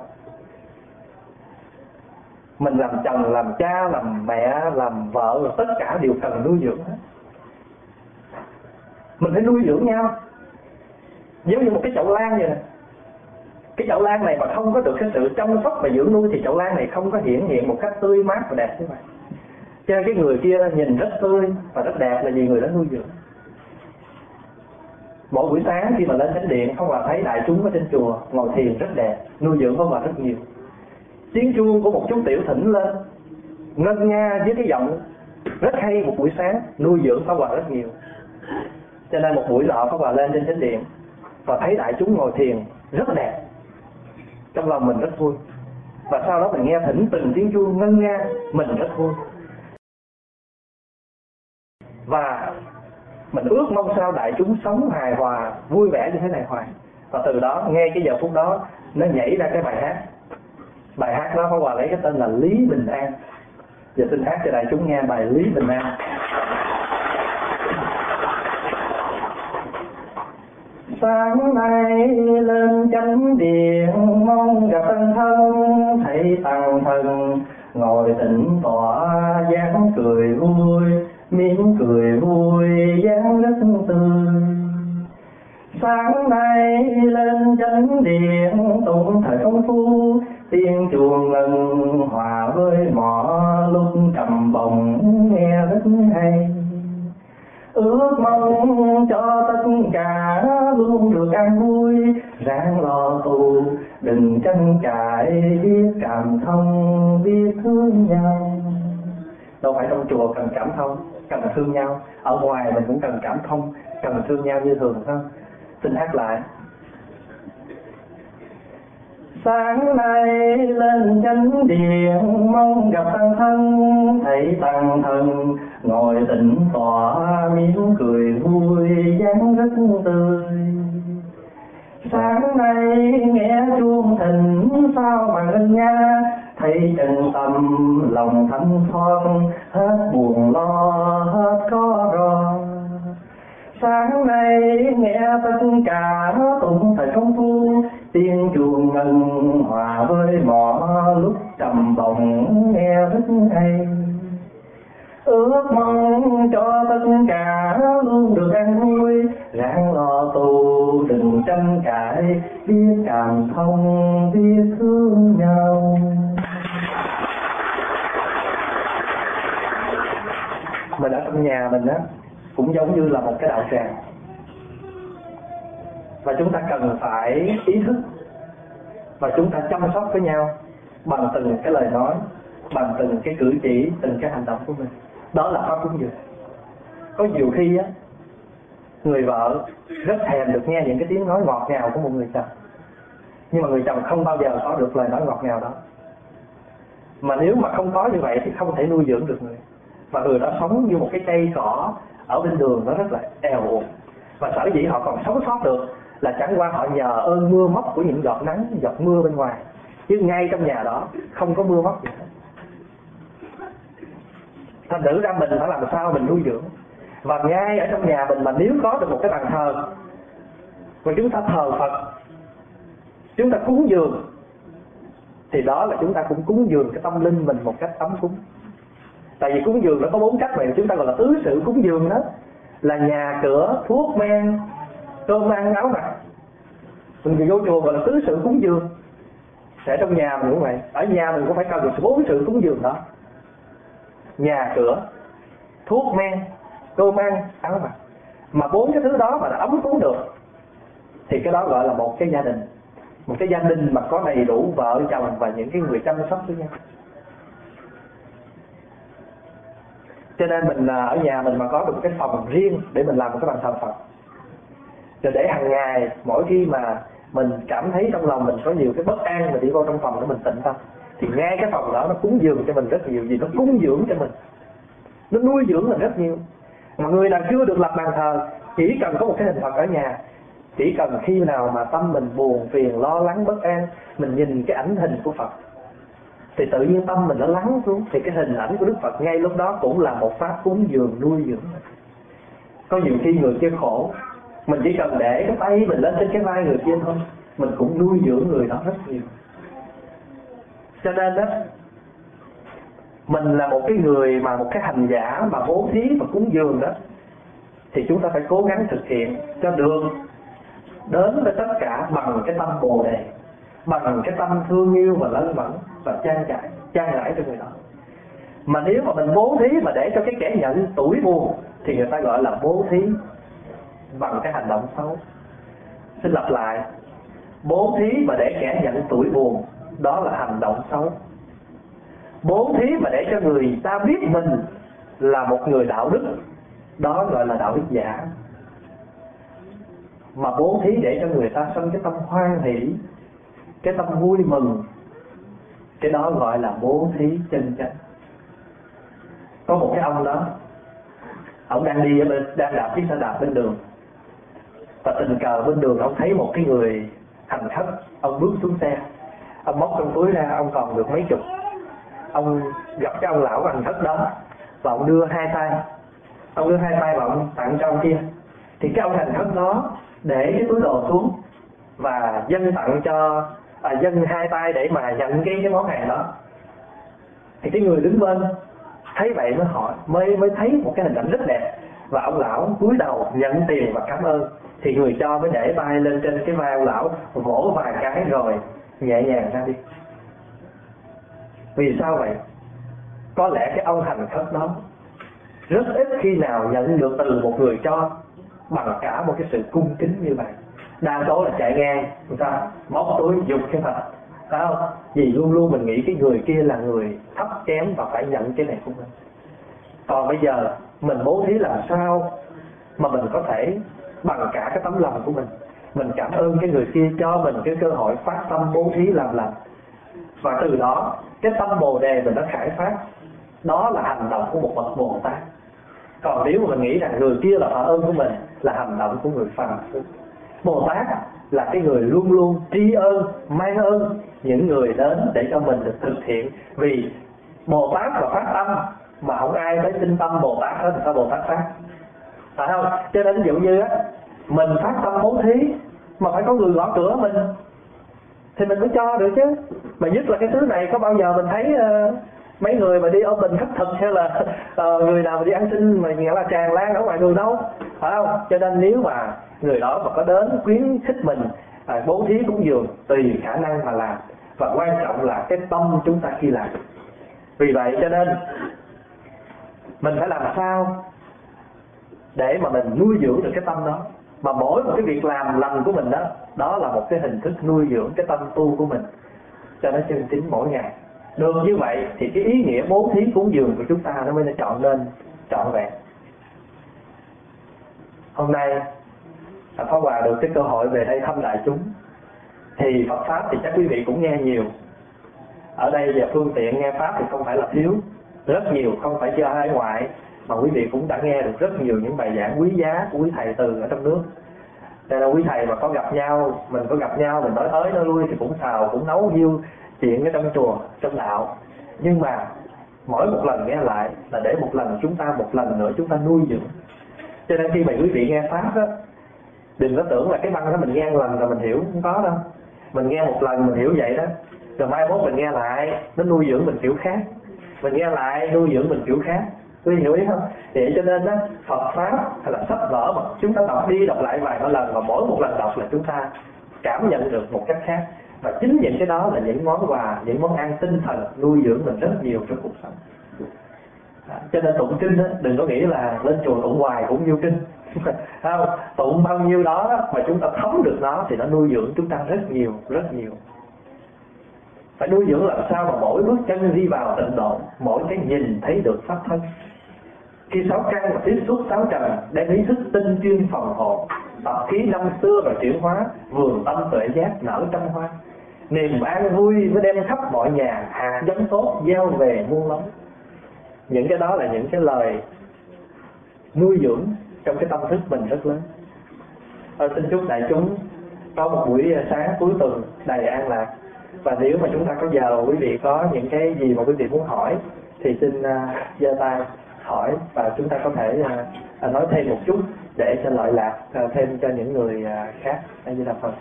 Mình làm chồng, làm cha, làm mẹ, làm vợ tất cả đều cần nuôi dưỡng hết. Mình phải nuôi dưỡng nhau. Giống như một cái chậu lan vậy nè. Cái chậu lan này mà không có được cái sự chăm sóc và dưỡng nuôi thì chậu lan này không có hiển hiện một cách tươi mát và đẹp như vậy cho nên cái người kia nhìn rất tươi và rất đẹp là vì người đó nuôi dưỡng. Mỗi buổi sáng khi mà lên thánh điện không là thấy đại chúng ở trên chùa ngồi thiền rất đẹp, nuôi dưỡng không là rất nhiều. Tiếng chuông của một chú tiểu thỉnh lên, ngân nga với cái giọng rất hay một buổi sáng, nuôi dưỡng pháp hòa rất nhiều. Cho nên một buổi lọ pháp hòa lên trên chánh điện và thấy đại chúng ngồi thiền rất đẹp. Trong lòng mình rất vui. Và sau đó mình nghe thỉnh từng tiếng chuông ngân nga, mình rất vui và mình ước mong sao đại chúng sống hài hòa, vui vẻ như thế này hoài. Và từ đó, nghe cái giờ phút đó, nó nhảy ra cái bài hát. Bài hát đó có hòa lấy cái tên là lý bình an. Giờ xin hát cho đại chúng nghe bài lý bình an. Sáng nay lên chánh điện, mong gặp tân thân, thấy tăng thân ngồi tĩnh tỏa dáng cười vui mỉm cười tay lên chánh điện tụng thời công phu tiếng chuông ngân hòa với mỏ lúc cầm bồng nghe rất hay ước mong cho tất cả luôn được an vui ráng lo tù đừng tranh cãi biết cảm thông biết thương nhau đâu phải trong chùa cần cảm thông cần thương nhau ở ngoài mình cũng cần cảm thông cần thương nhau như thường không xin hát lại. Sáng nay lên chánh điện, mong gặp tăng thân, thấy tăng thân. Ngồi tĩnh tỏa mỉm cười vui, dáng rất tươi. Sáng nay nghe chuông thịnh, sao mà ngân nga thấy chân tâm, lòng thanh thoát hết buồn lo, hết có rồi sáng nay nghe tất cả cũng phải công phu. Tiếng chuông ngân hòa với mỏ lúc trầm bồng nghe rất hay. Ước mong cho tất cả luôn được an vui. Ráng lo tu đừng tranh cãi, biết cảm thông, biết thương nhau. Mình ở trong nhà mình á cũng giống như là một cái đạo tràng. Và chúng ta cần phải ý thức và chúng ta chăm sóc với nhau bằng từng cái lời nói, bằng từng cái cử chỉ, từng cái hành động của mình. Đó là pháp cúng dường. Có nhiều khi á, người vợ rất thèm được nghe những cái tiếng nói ngọt ngào của một người chồng. Nhưng mà người chồng không bao giờ có được lời nói ngọt ngào đó. Mà nếu mà không có như vậy thì không thể nuôi dưỡng được người. Và người đó sống như một cái cây cỏ ở bên đường nó rất là eo uột. Và sở dĩ họ còn sống sót được là chẳng qua họ nhờ ơn mưa móc của những giọt nắng, giọt mưa bên ngoài. Chứ ngay trong nhà đó không có mưa móc gì hết. Thành thử ra mình phải làm sao mình nuôi dưỡng. Và ngay ở trong nhà mình mà nếu có được một cái bàn thờ, mà chúng ta thờ phật, chúng ta cúng dường, thì đó là chúng ta cũng cúng dường cái tâm linh mình một cách ấm cúng tại vì cúng dường nó có bốn cách mà chúng ta gọi là tứ sự cúng dường đó. Là nhà, cửa, thuốc, men, cơm ăn, áo mặc. Mình vô chùa gọi là tứ sự cúng dường. Sẽ trong nhà mình cũng vậy. Ở nhà mình cũng phải cần được bốn sự cúng dường đó. Nhà, cửa, thuốc, men, cơm ăn, áo mặc. Mà bốn cái thứ đó mà đã ấm cúng được, thì cái đó gọi là một cái gia đình. Một cái gia đình mà có đầy đủ vợ, chồng và những cái người chăm sóc với nhau. Cho nên mình à, ở nhà mình mà có được cái phòng riêng để mình làm một cái bàn thờ Phật. Rồi để hàng ngày, mỗi khi mà mình cảm thấy trong lòng mình có nhiều cái bất an mình đi vô trong phòng để mình tịnh tâm, thì ngay cái phòng đó nó cúng dường cho mình rất nhiều gì, nó cúng dưỡng cho mình. Nó nuôi dưỡng mình rất nhiều. Mà người nào chưa được lập bàn thờ, chỉ cần có một cái hình phật ở nhà, chỉ cần khi nào mà tâm mình buồn phiền, lo lắng, bất an, mình nhìn cái ảnh hình của phật thì tự nhiên tâm mình nó lắng xuống. Thì cái hình ảnh của đức phật ngay lúc đó cũng là một pháp cúng dường nuôi dưỡng có nhiều khi người kia khổ. Mình chỉ cần để cái tay mình lên trên cái vai người kia thôi. Mình cũng nuôi dưỡng người đó rất nhiều. Cho nên đó mình là một cái người mà một cái hành giả mà bố thí và cúng dường đó, thì chúng ta phải cố gắng thực hiện cho được. Đến với tất cả bằng cái tâm bồ đề bằng cái tâm thương yêu và lân mẫn và trang trải trang trải cho người đó. Mà nếu mà mình bố thí mà để cho cái kẻ nhận tuổi buồn thì người ta gọi là bố thí bằng cái hành động xấu. Xin lặp lại, bố thí mà để kẻ nhận tuổi buồn, đó là hành động xấu. Bố thí mà để cho người ta biết mình là một người đạo đức, đó gọi là đạo đức giả. Mà bố thí để cho người ta sinh cái tâm hoan hỷ cái tâm vui mừng. Cái đó gọi là bố thí chân chánh. Có một cái ông đó, ông đang đi bên, đang đạp chiếc xe đạp bên đường. Và tình cờ bên đường, ông thấy một cái người hành khách, ông bước xuống xe. Ông móc trong túi ra, ông còn được mấy chục. Ông gặp cái ông lão hành khách đó và ông đưa hai tay. Ông đưa hai tay và ông tặng cho ông kia. Thì cái ông hành khách đó để cái túi đồ xuống và dân tặng cho à, dân hai tay để mà nhận cái cái món hàng đó. Thì cái người đứng bên thấy vậy mới hỏi mới mới thấy một cái hình ảnh rất đẹp. Và ông lão cúi đầu nhận tiền và cảm ơn. Thì người cho mới để tay lên trên cái vai ông lão vỗ vài cái rồi nhẹ nhàng ra đi. Vì sao vậy? Có lẽ cái ông hành khách đó rất ít khi nào nhận được từ một người cho bằng cả một cái sự cung kính như vậy đa số là chạy ngang, người ta móc túi dục cái thật phải không? Vì luôn luôn mình nghĩ cái người kia là người thấp kém và phải nhận cái này của mình. Còn bây giờ, mình bố thí làm sao mà mình có thể bằng cả cái tấm lòng của mình? Mình cảm ơn cái người kia cho mình cái cơ hội phát tâm bố thí làm lành. Và từ đó, cái tâm bồ đề mình nó khải phát. Đó là hành động của một bậc bồ tát. Còn nếu mà mình nghĩ rằng người kia là phản ơn của mình, là hành động của người phàm phu bồ tát là cái người luôn luôn tri ân mang ơn những người đến để cho mình được thực hiện. Vì bồ tát là phát tâm mà không ai tới tin tâm bồ tát hết thì sao bồ tát phát? Phải không? Cho nên ví dụ như á mình phát tâm bố thí mà phải có người gõ cửa mình thì mình mới cho được chứ. Mà nhất là cái thứ này có bao giờ mình thấy uh, mấy người mà đi ở bình khất thực hay là uh, người nào mà đi ăn xin mà nghĩa là tràn lan ở ngoài đường đâu? Phải không? Cho nên nếu mà người đó mà có đến khuyến khích mình à, bố thí cúng dường tùy khả năng mà làm. Và quan trọng là cái tâm chúng ta khi làm. Vì vậy cho nên mình phải làm sao để mà mình nuôi dưỡng được cái tâm đó? Mà mỗi một cái việc làm lành của mình đó đó là một cái hình thức nuôi dưỡng cái tâm tu của mình. Cho nó chân chính mỗi ngày. Được như vậy thì cái ý nghĩa bố thí cúng dường của chúng ta nó mới chọn nên trọn vẹn hôm nay Pháp Hòa được cái cơ hội về đây thăm đại chúng. Thì Phật Pháp thì chắc quý vị cũng nghe nhiều. Ở đây về phương tiện nghe Pháp thì không phải là thiếu. Rất nhiều, không phải cho hai ngoại, mà quý vị cũng đã nghe được rất nhiều những bài giảng quý giá của quý thầy từ ở trong nước. Nên là quý thầy mà có gặp nhau, mình có gặp nhau, mình nói tới nói lui thì cũng xào, cũng nấu hiu chuyện ở trong chùa, trong đạo. Nhưng mà mỗi một lần nghe lại là để một lần chúng ta, một lần nữa chúng ta nuôi dưỡng cho nên khi mà quý vị nghe pháp đó đừng có tưởng là cái băng đó mình nghe một lần là mình hiểu không có đâu. Mình nghe một lần mình hiểu vậy đó. Rồi mai mốt mình nghe lại, nó nuôi dưỡng mình kiểu khác. Mình nghe lại, nuôi dưỡng mình kiểu khác. Quý hiểu ý không? Vậy cho nên đó Phật pháp hay là sách vở mà chúng ta đọc đi đọc lại vài ba lần và mỗi một lần đọc là chúng ta cảm nhận được một cách khác. Và chính những cái đó là những món quà, những món ăn tinh thần nuôi dưỡng mình rất nhiều trong cuộc sống cho nên tụng kinh đó, đừng có nghĩ là lên chùa tụng hoài cũng nhiêu kinh. <laughs> Không tụng bao nhiêu đó mà chúng ta thấm được nó thì nó nuôi dưỡng chúng ta rất nhiều rất nhiều. Phải nuôi dưỡng làm sao mà mỗi bước chân đi vào tịnh độ mỗi cái nhìn thấy được pháp thân. Khi sáu căn và tiếp xúc sáu trần đem ý thức tinh chuyên phòng hộ tập khí năm xưa và chuyển hóa vườn tâm tuệ giác nở trăm hoa. Niềm an vui mới đem khắp mọi nhà hạt giống tốt gieo về muôn lắm những cái đó là những cái lời nuôi dưỡng trong cái tâm thức mình rất lớn. À, xin chúc đại chúng có một buổi sáng cuối tuần đầy an lạc. Và nếu mà chúng ta có giờ quý vị có những cái gì mà quý vị muốn hỏi thì xin à, giơ uh, tay hỏi và chúng ta có thể uh, nói thêm một chút để cho lợi lạc uh, thêm cho những người uh, khác. Đây như là phần.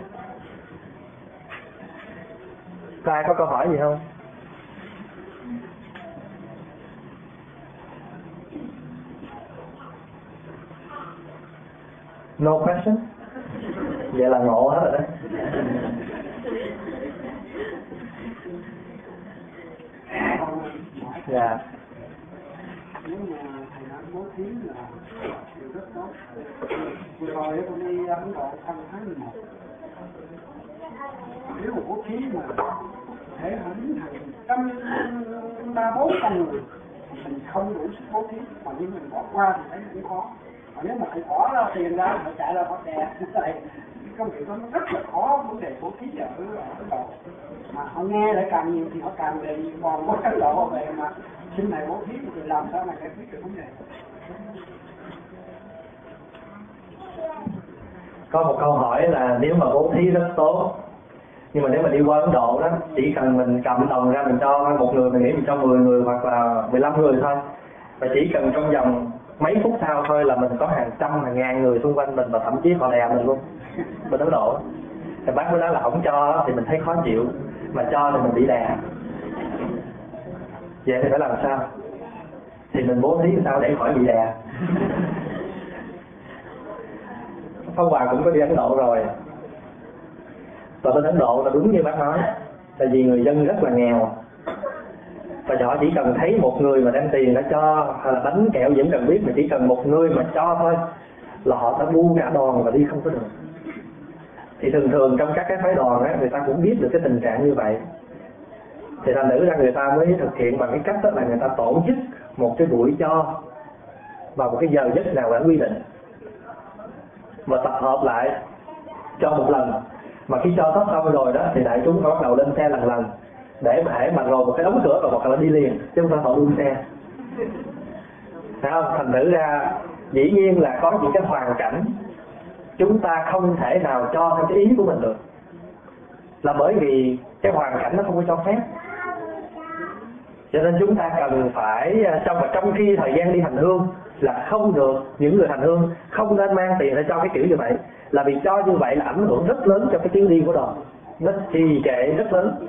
Ai có câu hỏi gì không? No question vậy là ngộ hết rồi đấy dạ nếu mà thầy đã bố thí là điều rất tốt vừa rồi tôi đi ấn độ thăm tháng 11 nếu mà bố thí mà thể hẳn hàng trăm ba bốn trăm người mình không đủ sức bố thí mà nếu mình bỏ qua thì thấy cũng khó mà nếu mà phải bỏ ra tiền ra họ chạy ra bắt đè <laughs> này, công việc đó nó rất là khó vấn đề bố thí ở ấn độ. Mà họ nghe lại càng nhiều thì họ càng đề còn có cái độ về mà xin này bố thí thì làm sao mà giải quyết được vấn đề. Có một câu hỏi là nếu mà bố thí rất tốt nhưng mà nếu mà đi qua Ấn Độ đó chỉ cần mình cầm đồng ra mình cho một người mình nghĩ mình cho 10 người hoặc là 15 người thôi. Và chỉ cần trong vòng mấy phút sau thôi là mình có hàng trăm, hàng ngàn người xung quanh mình và thậm chí họ đè mình luôn. Mình Ấn Độ thì bác mới nói là không cho, thì mình thấy khó chịu. Mà cho thì mình bị đè. Vậy thì phải làm sao? Thì mình bố thí sao để khỏi bị đè? Phong Hòa cũng có đi Ấn Độ rồi. Và bên Ấn Độ là đúng như bác nói tại vì người dân rất là nghèo và họ chỉ cần thấy một người mà đem tiền đã cho hay là bánh kẹo vẫn cần biết, mà chỉ cần một người mà cho thôi, là họ sẽ bu cả đoàn và đi không có được thì thường thường trong các cái phái đoàn á, người ta cũng biết được cái tình trạng như vậy. Thì thành nữ ra người ta mới thực hiện bằng cái cách đó là người ta tổ chức một cái buổi cho vào một cái giờ giấc nào đã quy định và tập hợp lại cho một lần. Mà khi cho hết xong rồi đó, thì đại chúng bắt đầu lên xe lần lần để mà hãy mà ngồi một cái ống cửa rồi hoặc là đi liền, chứ không phải họ đua xe. Thấy không? thành thử ra, dĩ nhiên là có những cái hoàn cảnh chúng ta không thể nào cho theo cái ý của mình được. Là bởi vì cái hoàn cảnh nó không có cho phép. Cho nên chúng ta cần phải à, trong và trong khi thời gian đi hành hương là không được những người hành hương không nên mang tiền để cho cái kiểu như vậy. Là vì cho như vậy là ảnh hưởng rất lớn cho cái chuyến đi của đoàn. Nó trì trệ, rất lớn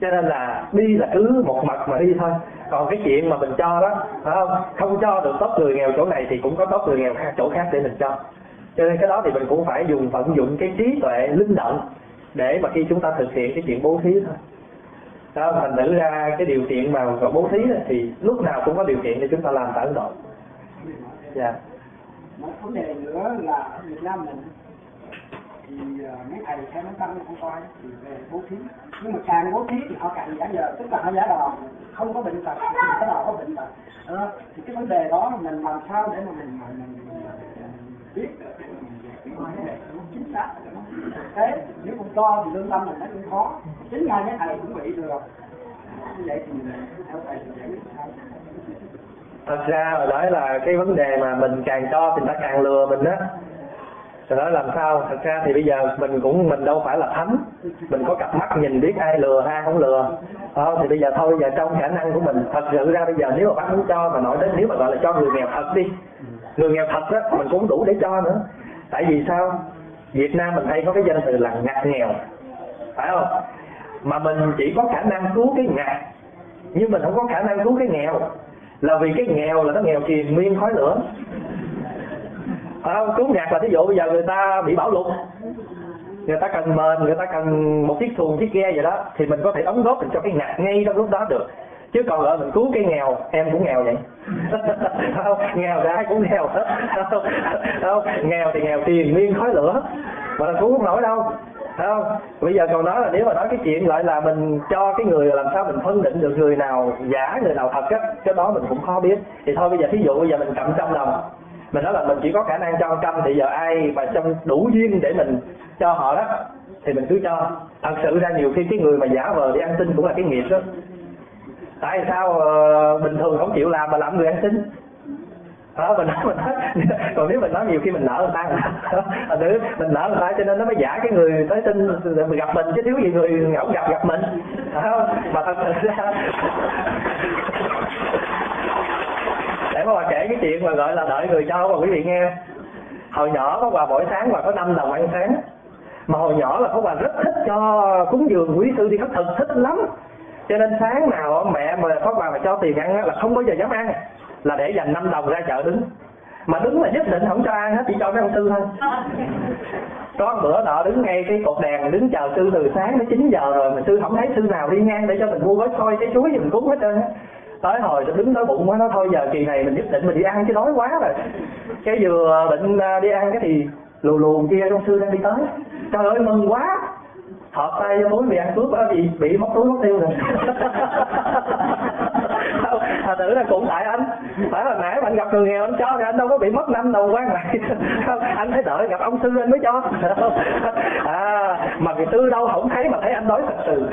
cho nên là đi là cứ một mặt mà đi thôi. Còn cái chuyện mà mình cho đó phải không? Không cho được tốt người nghèo chỗ này thì cũng có tốt người nghèo khác chỗ khác để mình cho. Cho nên cái đó thì mình cũng phải dùng vận dụng cái trí tuệ linh động để mà khi chúng ta thực hiện cái chuyện bố thí thôi. Đó, thành thử ra cái điều kiện mà gọi bố thí thì lúc nào cũng có điều kiện để chúng ta làm tại Ấn Độ. Dạ. Một vấn đề nữa là Việt Nam mình thì à, mấy thầy theo mấy tâm của coi thì về bố thí. Nhưng mà càng bố thí thì họ càng giả giờ tức là họ giả đò không có bệnh tật thì cái đò có bệnh tật. À, thì cái vấn đề đó mình làm sao để mà mình, mình, mình, mình, mình biết được để mình giải quyết chính xác. Nó nếu không cho thì lương tâm mình nó cũng khó. Chính ngay mấy thầy cũng bị được. Như vậy thì theo thầy thì giải quyết sao? Thật ra hồi nói là cái vấn đề mà mình càng cho thì ta càng lừa mình á rồi nói làm sao? Thật ra thì bây giờ mình cũng, mình đâu phải là thánh. Mình có cặp mắt nhìn biết ai lừa, ai không lừa. Không thì bây giờ thôi, giờ trong khả năng của mình, thật sự ra bây giờ nếu mà bác muốn cho mà nói đến, nếu mà gọi là cho người nghèo thật đi. Người nghèo thật á, mình cũng đủ để cho nữa. Tại vì sao? Việt Nam mình hay có cái danh từ là ngặt nghèo. Phải không? Mà mình chỉ có khả năng cứu cái ngặt, nhưng mình không có khả năng cứu cái nghèo. Là vì cái nghèo là nó nghèo triền miên khói lửa phải không? Cứu là thí dụ bây giờ người ta bị bão lụt. Người ta cần mền người ta cần một chiếc xuồng chiếc ghe vậy đó thì mình có thể đóng góp được cho cái nhạc ngay trong lúc đó được. Chứ còn ở mình cứu cái nghèo em cũng nghèo vậy. <laughs> Không nghèo thì ai cũng nghèo hết. Không, không nghèo thì nghèo tiền nguyên khói lửa. Mà là cứu không nổi đâu. Thấy không? Bây giờ còn nói là nếu mà nói cái chuyện lại là mình cho cái người làm sao mình phân định được người nào giả người nào thật á, cái đó mình cũng khó biết. Thì thôi bây giờ thí dụ bây giờ mình cầm trăm đồng, mình nói là mình chỉ có khả năng cho trăm thì giờ ai mà trong đủ duyên để mình cho họ đó thì mình cứ cho. Thật sự ra nhiều khi cái người mà giả vờ đi ăn xin cũng là cái nghiệp đó. Tại sao uh, bình thường không chịu làm mà làm người ăn xin? đó mình nói mình nói <laughs> còn nếu mình nói nhiều khi mình nợ người ta nữ mình nợ người ta cho nên nó mới giả cái người tới tin mình gặp mình chứ thiếu gì người ngẫu gặp gặp mình đó. mà thật sự ra có bà kể cái chuyện mà gọi là đợi người cho mà quý vị nghe. Hồi nhỏ có bà mỗi sáng và có năm đồng ăn sáng. Mà hồi nhỏ là có bà rất thích cho cúng dường quý sư đi khất thực, thích lắm. Cho nên sáng nào mẹ mà có bà mà cho tiền ăn là không bao giờ dám ăn. Là để dành 5 đồng ra chợ đứng. Mà đứng là nhất định không cho ăn hết, chỉ cho mấy ông sư thôi. Có bữa nọ đứng ngay cái cột đèn, đứng chờ sư từ sáng đến 9 giờ rồi mà sư không thấy sư nào đi ngang để cho mình mua gói xôi, cái chuối gì mình cúng hết trơn á tới hồi đứng tới bụng quá nó thôi, giờ kỳ này mình nhất định mình đi ăn chứ đói quá rồi. Cái vừa định à, đi ăn cái thì lù lù kia trong sư đang đi tới. Trời ơi, mừng quá. Thọt tay vô túi bị ăn cướp á, bị bị móc túi móc tiêu rồi. <laughs> thật tử là cũng tại anh. Phải hồi nãy anh gặp người nghèo, anh cho thì anh đâu có bị mất năm đầu quan này. Anh phải đợi gặp ông sư anh mới cho. À mà người tư đâu không thấy mà thấy anh nói thật sự.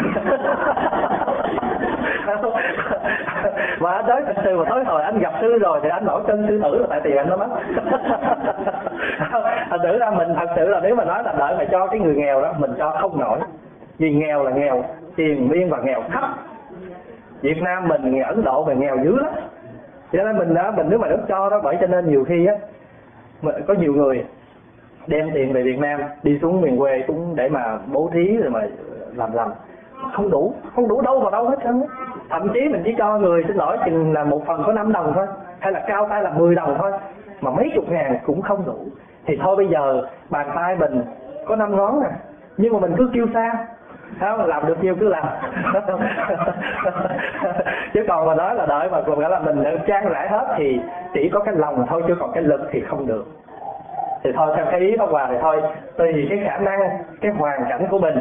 Mà anh nói thật sự mà tối hồi anh gặp sư rồi thì anh nổi chân sư tử là tại tiền anh nó mất. Thật tử ra mình thật sự là nếu mà nói là đợi mà cho cái người nghèo đó, mình cho không nổi. Vì nghèo là nghèo, tiền biên và nghèo thấp Việt Nam mình Ấn Độ về nghèo dữ lắm. Cho nên mình đó mình nếu mà nước cho đó, bởi cho nên nhiều khi á có nhiều người đem tiền về Việt Nam, đi xuống miền quê cũng để mà bố thí rồi mà làm làm không đủ không đủ đâu vào đâu hết trơn thậm chí mình chỉ cho người xin lỗi chừng là một phần có 5 đồng thôi, hay là cao tay là 10 đồng thôi, mà mấy chục ngàn cũng không đủ. Thì thôi bây giờ bàn tay mình có năm ngón nè, nhưng mà mình cứ kêu xa không, làm được nhiêu cứ làm. Chứ còn mà nói là đợi mà còn là mình trang rãi hết thì chỉ có cái lòng thôi, chứ còn cái lực thì không được. Thì thôi, theo cái ý đó hòa thì thôi, tùy cái khả năng, cái hoàn cảnh của mình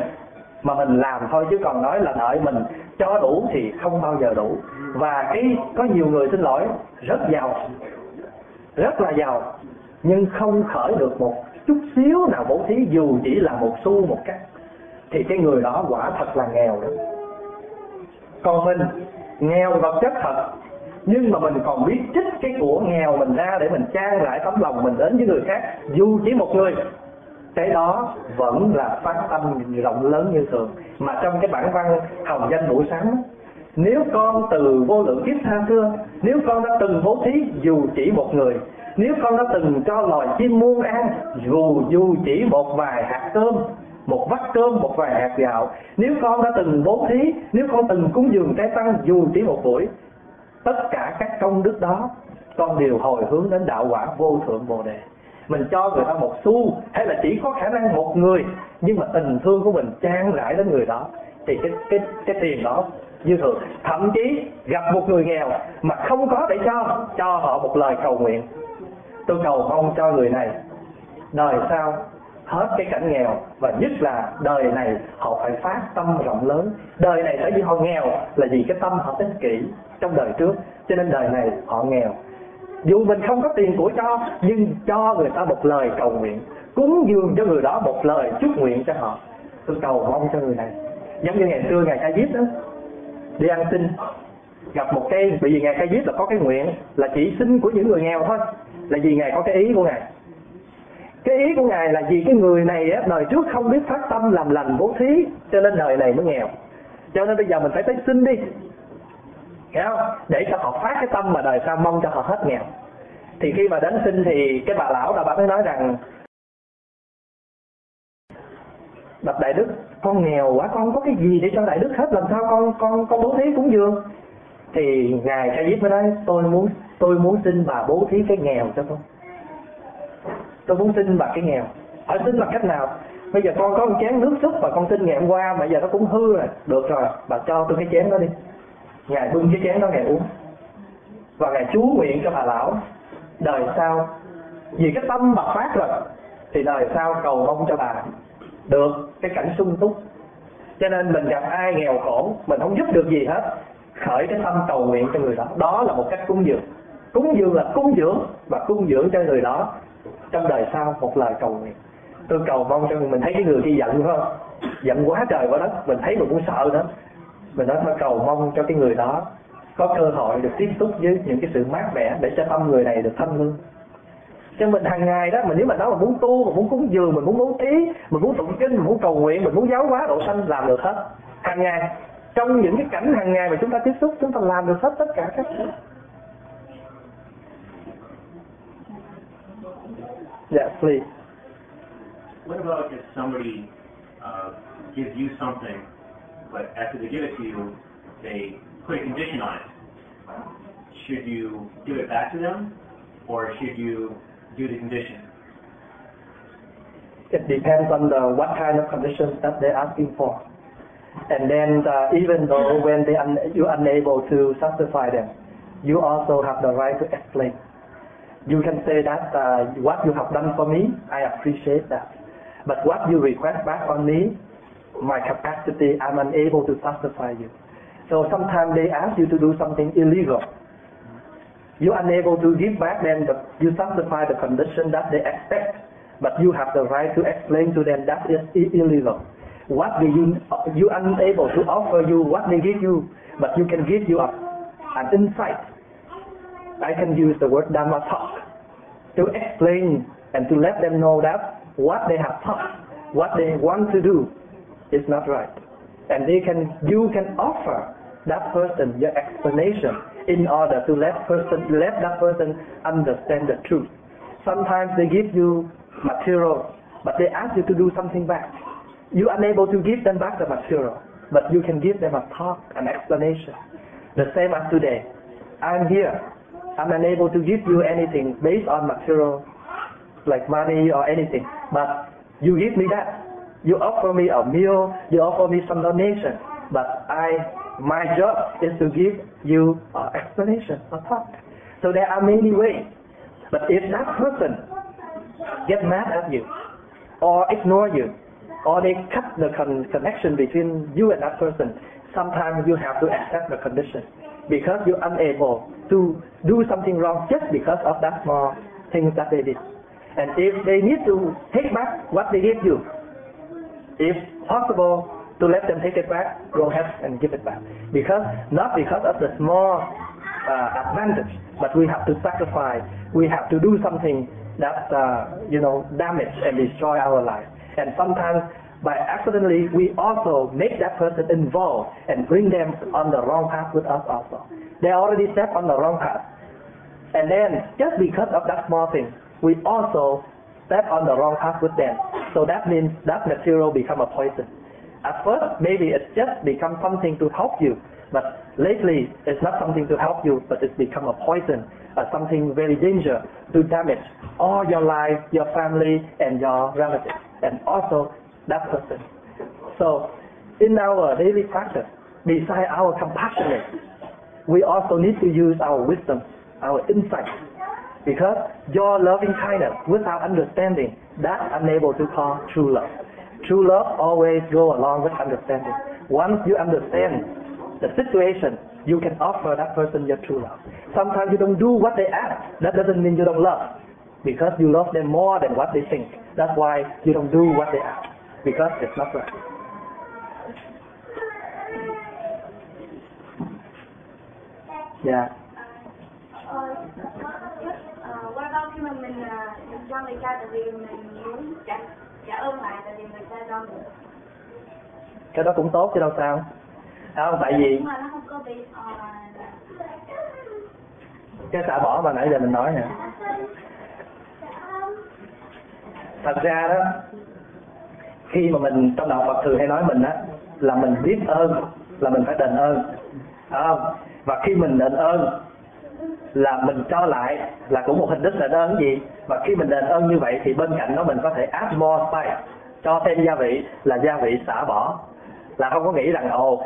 mà mình làm thôi, chứ còn nói là đợi mình cho đủ thì không bao giờ đủ. Và cái có nhiều người xin lỗi, rất giàu, rất là giàu, nhưng không khởi được một chút xíu nào bố thí, dù chỉ là một xu, một cách thì cái người đó quả thật là nghèo đó. Còn mình, nghèo vật chất thật. Nhưng mà mình còn biết trích cái của nghèo mình ra để mình trang lại tấm lòng mình đến với người khác, dù chỉ một người. Cái đó vẫn là phát tâm rộng lớn như thường. Mà trong cái bản văn hồng danh buổi sáng, nếu con từ vô lượng kiếp tha xưa nếu con đã từng bố thí dù chỉ một người, nếu con đã từng cho loài chim muôn ăn dù dù chỉ một vài hạt cơm một vắt cơm một vài hạt gạo. Nếu con đã từng bố thí, nếu con từng cúng dường trái tăng, dù chỉ một buổi, tất cả các công đức đó, con đều hồi hướng đến đạo quả vô thượng bồ đề. Mình cho người ta một xu, hay là chỉ có khả năng một người, nhưng mà tình thương của mình trang rãi đến người đó, thì cái cái cái tiền đó dư thừa thậm chí, gặp một người nghèo mà không có để cho cho họ một lời cầu nguyện. Tôi cầu mong cho người này, đời sau hết cái cảnh nghèo và nhất là đời này họ phải phát tâm rộng lớn. Đời này tại vì họ nghèo là vì cái tâm họ ích kỷ trong đời trước, cho nên đời này họ nghèo. Dù mình không có tiền của cho, nhưng cho người ta một lời cầu nguyện, cúng dường cho người đó một lời chúc nguyện cho họ. Tôi cầu mong cho người này. Giống như ngày xưa ngày ca diếp đó, đi ăn xin, gặp một cái bởi vì ngày ca diếp là có cái nguyện là chỉ xin của những người nghèo thôi, là vì ngài có cái ý của ngài cái ý của ngài là vì cái người này á, đời trước không biết phát tâm làm lành bố thí cho nên đời này mới nghèo. Cho nên bây giờ mình phải tới xin đi. Hiểu không? Để cho họ phát cái tâm mà đời sau mong cho họ hết nghèo. Thì khi mà đến xin thì cái bà lão là bà mới nói rằng bạch đại đức con nghèo quá con có cái gì để cho đại đức hết làm sao con con con bố thí cũng dường thì ngài ca diếp mới nói tôi muốn tôi muốn xin bà bố thí cái nghèo cho con tôi muốn xin bà cái nghèo. Hỏi xin bằng cách nào? Bây giờ con có một chén nước súp mà con xin ngày hôm qua bây giờ nó cũng hư rồi. Được rồi, bà cho tôi cái chén đó đi. Ngài bưng cái chén đó ngài uống. Và ngài chú nguyện cho bà lão, đời sau, vì cái tâm bà phát rồi, thì đời sau cầu mong cho bà được cái cảnh sung túc. Cho nên mình gặp ai nghèo khổ, mình không giúp được gì hết, khởi cái tâm cầu nguyện cho người đó. Đó là một cách cúng dường. Cúng dường là cúng dưỡng và cúng dưỡng cho người đó trong đời sau một lời cầu nguyện. Tôi cầu mong cho mình thấy cái người kia giận phải không? Giận quá trời quá đất, mình thấy mình cũng sợ đó mình nói, thôi cầu mong cho cái người đó có cơ hội được tiếp xúc với những cái sự mát mẻ để cho tâm người này được thanh lương. Cho mình hàng ngày đó mình nếu mà nói mình muốn tu mình muốn cúng dường, mình muốn bố thí mình muốn tụng kinh, mình muốn cầu nguyện, mình muốn giáo hóa, độ sanh làm được hết. Hàng ngày, trong những cái cảnh hàng ngày mà chúng ta tiếp xúc, chúng ta làm được hết tất cả các thứ. Yeah, please. What about if somebody uh, gives you something, but after they give it to you, they put a condition on it? Should you give it back to them, or should you do the condition? It depends on the what kind of conditions that they're asking for. And then uh, even though when they un- you're unable to satisfy them, you also have the right to explain. You can say that uh, what you have done for me, I appreciate that. But what you request back on me, my capacity, I'm unable to satisfy you. So sometimes they ask you to do something illegal. You're unable to give back them, the, you satisfy the condition that they expect, but you have the right to explain to them that is illegal. What do you, you unable to offer you what they give you, but you can give you an insight. I can use the word Dhamma talk to explain and to let them know that what they have taught, what they want to do is not right. And they can, you can offer that person your explanation in order to let person, let that person understand the truth. Sometimes they give you material, but they ask you to do something back. You are unable to give them back the material, but you can give them a talk, an explanation. The same as today. I'm here. I'm unable to give you anything based on material, like money or anything. But you give me that. You offer me a meal. You offer me some donation. But I, my job is to give you an explanation, a talk. So there are many ways. But if that person get mad at you, or ignore you, or they cut the con- connection between you and that person, sometimes you have to accept the condition because you're unable to do something wrong just because of that small things that they did. And if they need to take back what they gave you, if possible to let them take it back, go ahead and give it back. Because not because of the small uh, advantage, but we have to sacrifice. We have to do something that uh, you know damage and destroy our life. And sometimes by accidentally we also make that person involved and bring them on the wrong path with us also. They already stepped on the wrong path. And then just because of that small thing, we also step on the wrong path with them. So that means that material become a poison. At first, maybe it's just become something to help you, but lately it's not something to help you, but it's become a poison, uh, something very danger to damage all your life, your family, and your relatives, and also that person. So, in our daily practice, besides our compassionate, we also need to use our wisdom, our insight, because your loving kindness without understanding, that's unable to call true love. True love always go along with understanding. Once you understand the situation, you can offer that person your true love. Sometimes you don't do what they ask. That doesn't mean you don't love. Because you love them more than what they think. That's why you don't do what they ask. Because it's not right. Yeah. Ờ, ờ, qua đâu khi mà mình à, cho người ta tại vì mình muốn trả trả ơn lại tại vì người ta cho mình Cái đó cũng tốt chứ đâu sao. Không, tại vì mà nó không có bị cái xả bỏ mà nãy giờ mình nói nè. Thật ra đó, khi mà mình trong đạo Phật thường hay nói mình á là mình biết ơn là mình phải đền ơn. À, và khi mình đền ơn là mình cho lại là cũng một hình thức đền ơn gì? Và khi mình đền ơn như vậy thì bên cạnh đó mình có thể add more spice cho thêm gia vị là gia vị xả bỏ. Là không có nghĩ rằng ồ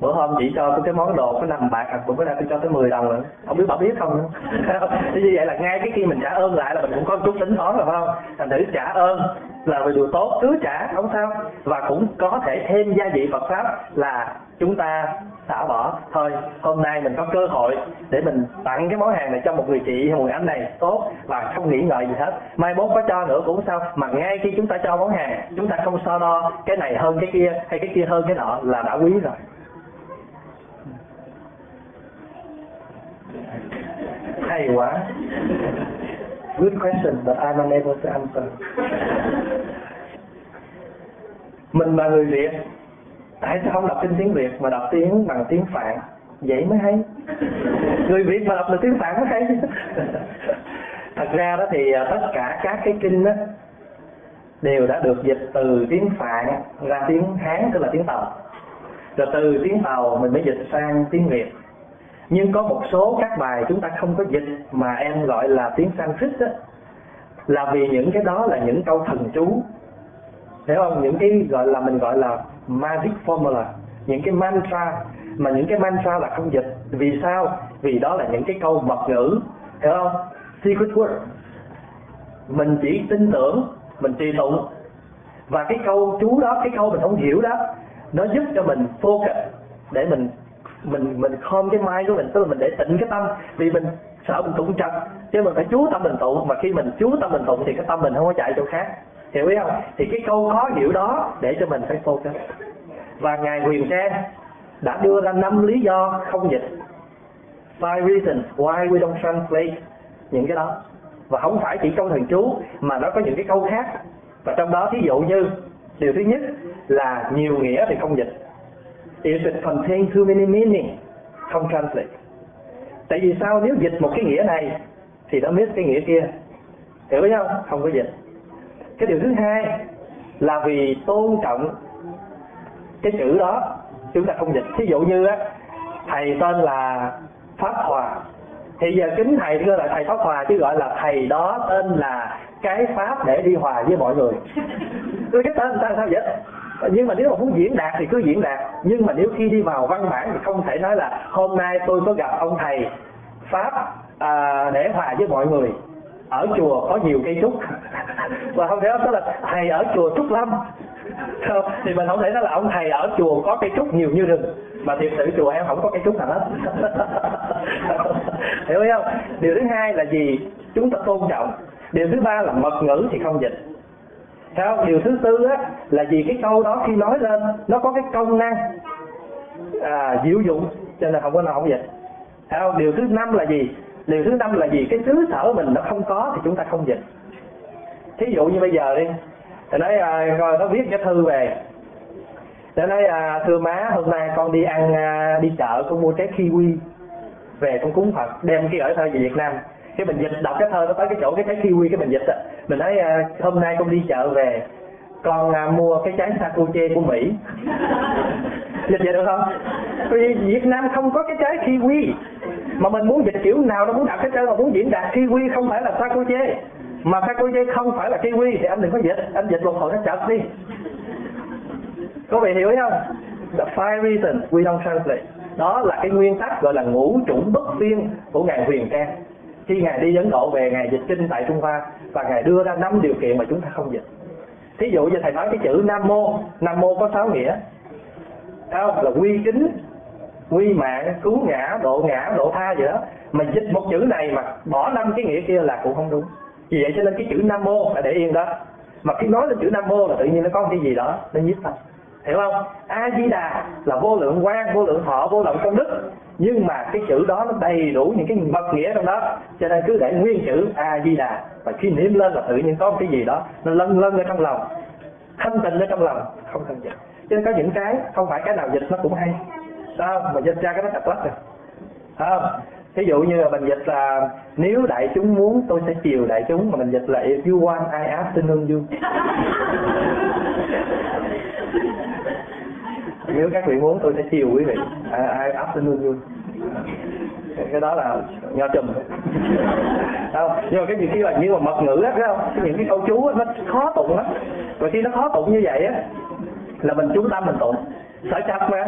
bữa hôm chị cho tôi cái món đồ có năm bạc à bữa nay tôi cho tới 10 đồng nữa không biết bà biết không <laughs> thế như vậy là ngay cái khi mình trả ơn lại là mình cũng có chút tính toán rồi, phải không? Thành thử trả ơn là một điều tốt, cứ trả, không sao. Và cũng có thể thêm gia vị Phật pháp là chúng ta xả bỏ. Thôi, hôm nay mình có cơ hội để mình tặng cái món hàng này cho một người chị hay một người anh này, tốt. Và không nghĩ ngợi gì hết. Mai mốt có cho nữa cũng sao. Mà ngay khi chúng ta cho món hàng, chúng ta không so đo cái này hơn cái kia hay cái kia hơn cái nọ là đã quý rồi. Hay quá. Good question, but I'm unable to answer. Mình là người Việt. Tại sao không đọc trên tiếng Việt mà đọc tiếng bằng tiếng Phạn? Vậy mới hay. Người Việt mà đọc được tiếng Phạn mới hay. Thật ra đó thì à, tất cả các cái kinh đó đều đã được dịch từ tiếng Phạn ra tiếng Hán, tức là tiếng Tàu. Rồi từ tiếng Tàu mình mới dịch sang tiếng Việt nhưng có một số các bài chúng ta không có dịch mà em gọi là tiếng Sanskrit đó là vì những cái đó là những câu thần chú. Hiểu không? Những cái gọi là, mình gọi là magic formula, những cái mantra, mà những cái mantra là không dịch. Vì sao? Vì đó là những cái câu mật ngữ. Hiểu không? Secret word. Mình chỉ tin tưởng, mình trì tụng. Và cái câu chú đó, cái câu mình không hiểu đó, nó giúp cho mình focus để mình mình mình khom cái mai của mình, tức là mình để tịnh cái tâm, vì mình sợ mình tụng trật. Chứ mình phải chú tâm mình tụng mà khi mình chú tâm mình tụng thì cái tâm mình không có chạy chỗ khác. Hiểu ý không? Thì cái câu khó hiểu đó để cho mình phải focus. Và ngài huyền trang đã đưa ra năm lý do không dịch. Five reasons why we don't translate những cái đó. Và không phải chỉ câu thần chú, mà nó có những cái câu khác. Và trong đó thí dụ như, điều thứ nhất là nhiều nghĩa thì không dịch if it contains too many meaning không translate. Tại vì sao? Nếu dịch một cái nghĩa này, thì nó miss cái nghĩa kia. Hiểu với không? Không có dịch. Cái điều thứ hai là vì tôn trọng cái chữ đó, chúng ta không dịch. Thí dụ như á, thầy tên là pháp hòa. Thì giờ kính thầy gọi là thầy pháp hòa chứ gọi là thầy đó tên là cái pháp để đi hòa với mọi người. Tôi cái tên sao sao vậy? Nhưng mà nếu mà muốn diễn đạt thì cứ diễn đạt. Nhưng mà nếu khi đi vào văn bản thì không thể nói là hôm nay tôi có gặp ông thầy pháp à, để hòa với mọi người. Ở chùa có nhiều cây trúc. <laughs> Và không thể nói là thầy ở chùa trúc lâm. <laughs> Thì mình không thể nói là ông thầy ở chùa có cây trúc nhiều như rừng. Mà thiệt sự chùa em không có cây trúc nào hết. <laughs> Hiểu không? Điều thứ hai là gì? Chúng ta tôn trọng. Điều thứ ba là mật ngữ thì không dịch theo điều thứ tư á, là vì cái câu đó khi nói lên nó có cái công năng à, diệu dụng cho nên không có nào không dịch theo điều thứ năm là gì? Điều thứ năm là gì cái xứ sở mình nó không có thì chúng ta không dịch. Thí dụ như bây giờ đi thì nói à, rồi nó viết cái thư về. Để nói à, thưa má hôm nay con đi ăn à, đi chợ con mua trái kiwi về con cúng phật đem cái ở thơ về việt nam cái mình dịch đọc cái thơ nó tới cái chỗ cái trái kiwi cái mình dịch á. Mình nói uh, hôm nay con đi chợ về con uh, mua cái trái sakuche của mỹ. <laughs> Dịch vậy được không? Vì việt nam không có cái trái kiwi. Mà mình muốn dịch kiểu nào nó muốn đặt cái trơn mà muốn diễn đạt kiwi không phải là sakuche mà sakuche không phải là kiwi thì anh đừng có dịch. Anh dịch một hồi nó chật đi. Có vị hiểu không? The five reasons we don't translate. Đó là cái nguyên tắc gọi là ngũ chủng bất phiên của ngài huyền trang khi ngài đi ấn độ về, ngài dịch kinh tại trung hoa và ngài đưa ra năm điều kiện mà chúng ta không dịch. Thí dụ như thầy nói cái chữ nam mô nam mô có sáu nghĩa. Không? Là quy kính, quy mạng, cứu ngã, độ ngã, độ tha gì đó. Mà dịch một chữ này mà bỏ năm cái nghĩa kia là cũng không đúng. Vì vậy cho nên cái chữ nam mô là để yên đó. Mà khi nói lên chữ nam mô là tự nhiên nó có cái gì đó, nó nhiếp tâm hiểu không? A di đà là vô lượng quan vô lượng thọ, vô lượng công đức nhưng mà cái chữ đó nó đầy đủ những cái mật nghĩa trong đó. Cho nên cứ để nguyên chữ a di đà và khi niệm lên là tự nhiên có một cái gì đó nó lân lân ở trong lòng, thanh tịnh ở trong lòng, không cần dịch cho nên có những cái không phải cái nào dịch nó cũng hay. Sao? Mà dịch ra cái nó chặt lắm rồi. Không? Ví dụ như là mình dịch là, nếu đại chúng muốn, tôi sẽ chiều đại chúng. Mà mình dịch là, if you want, I afternoon you. <laughs> nếu các vị muốn tôi sẽ chiều quý vị. I, I afternoon you cái đó là nho chùm. Không nhưng mà cái gì khi mà như mà mật ngữ á không? Những cái câu chú á nó khó tụng lắm. Và khi nó khó tụng như vậy á là mình chú tâm mình tụng. Sở chấp mà.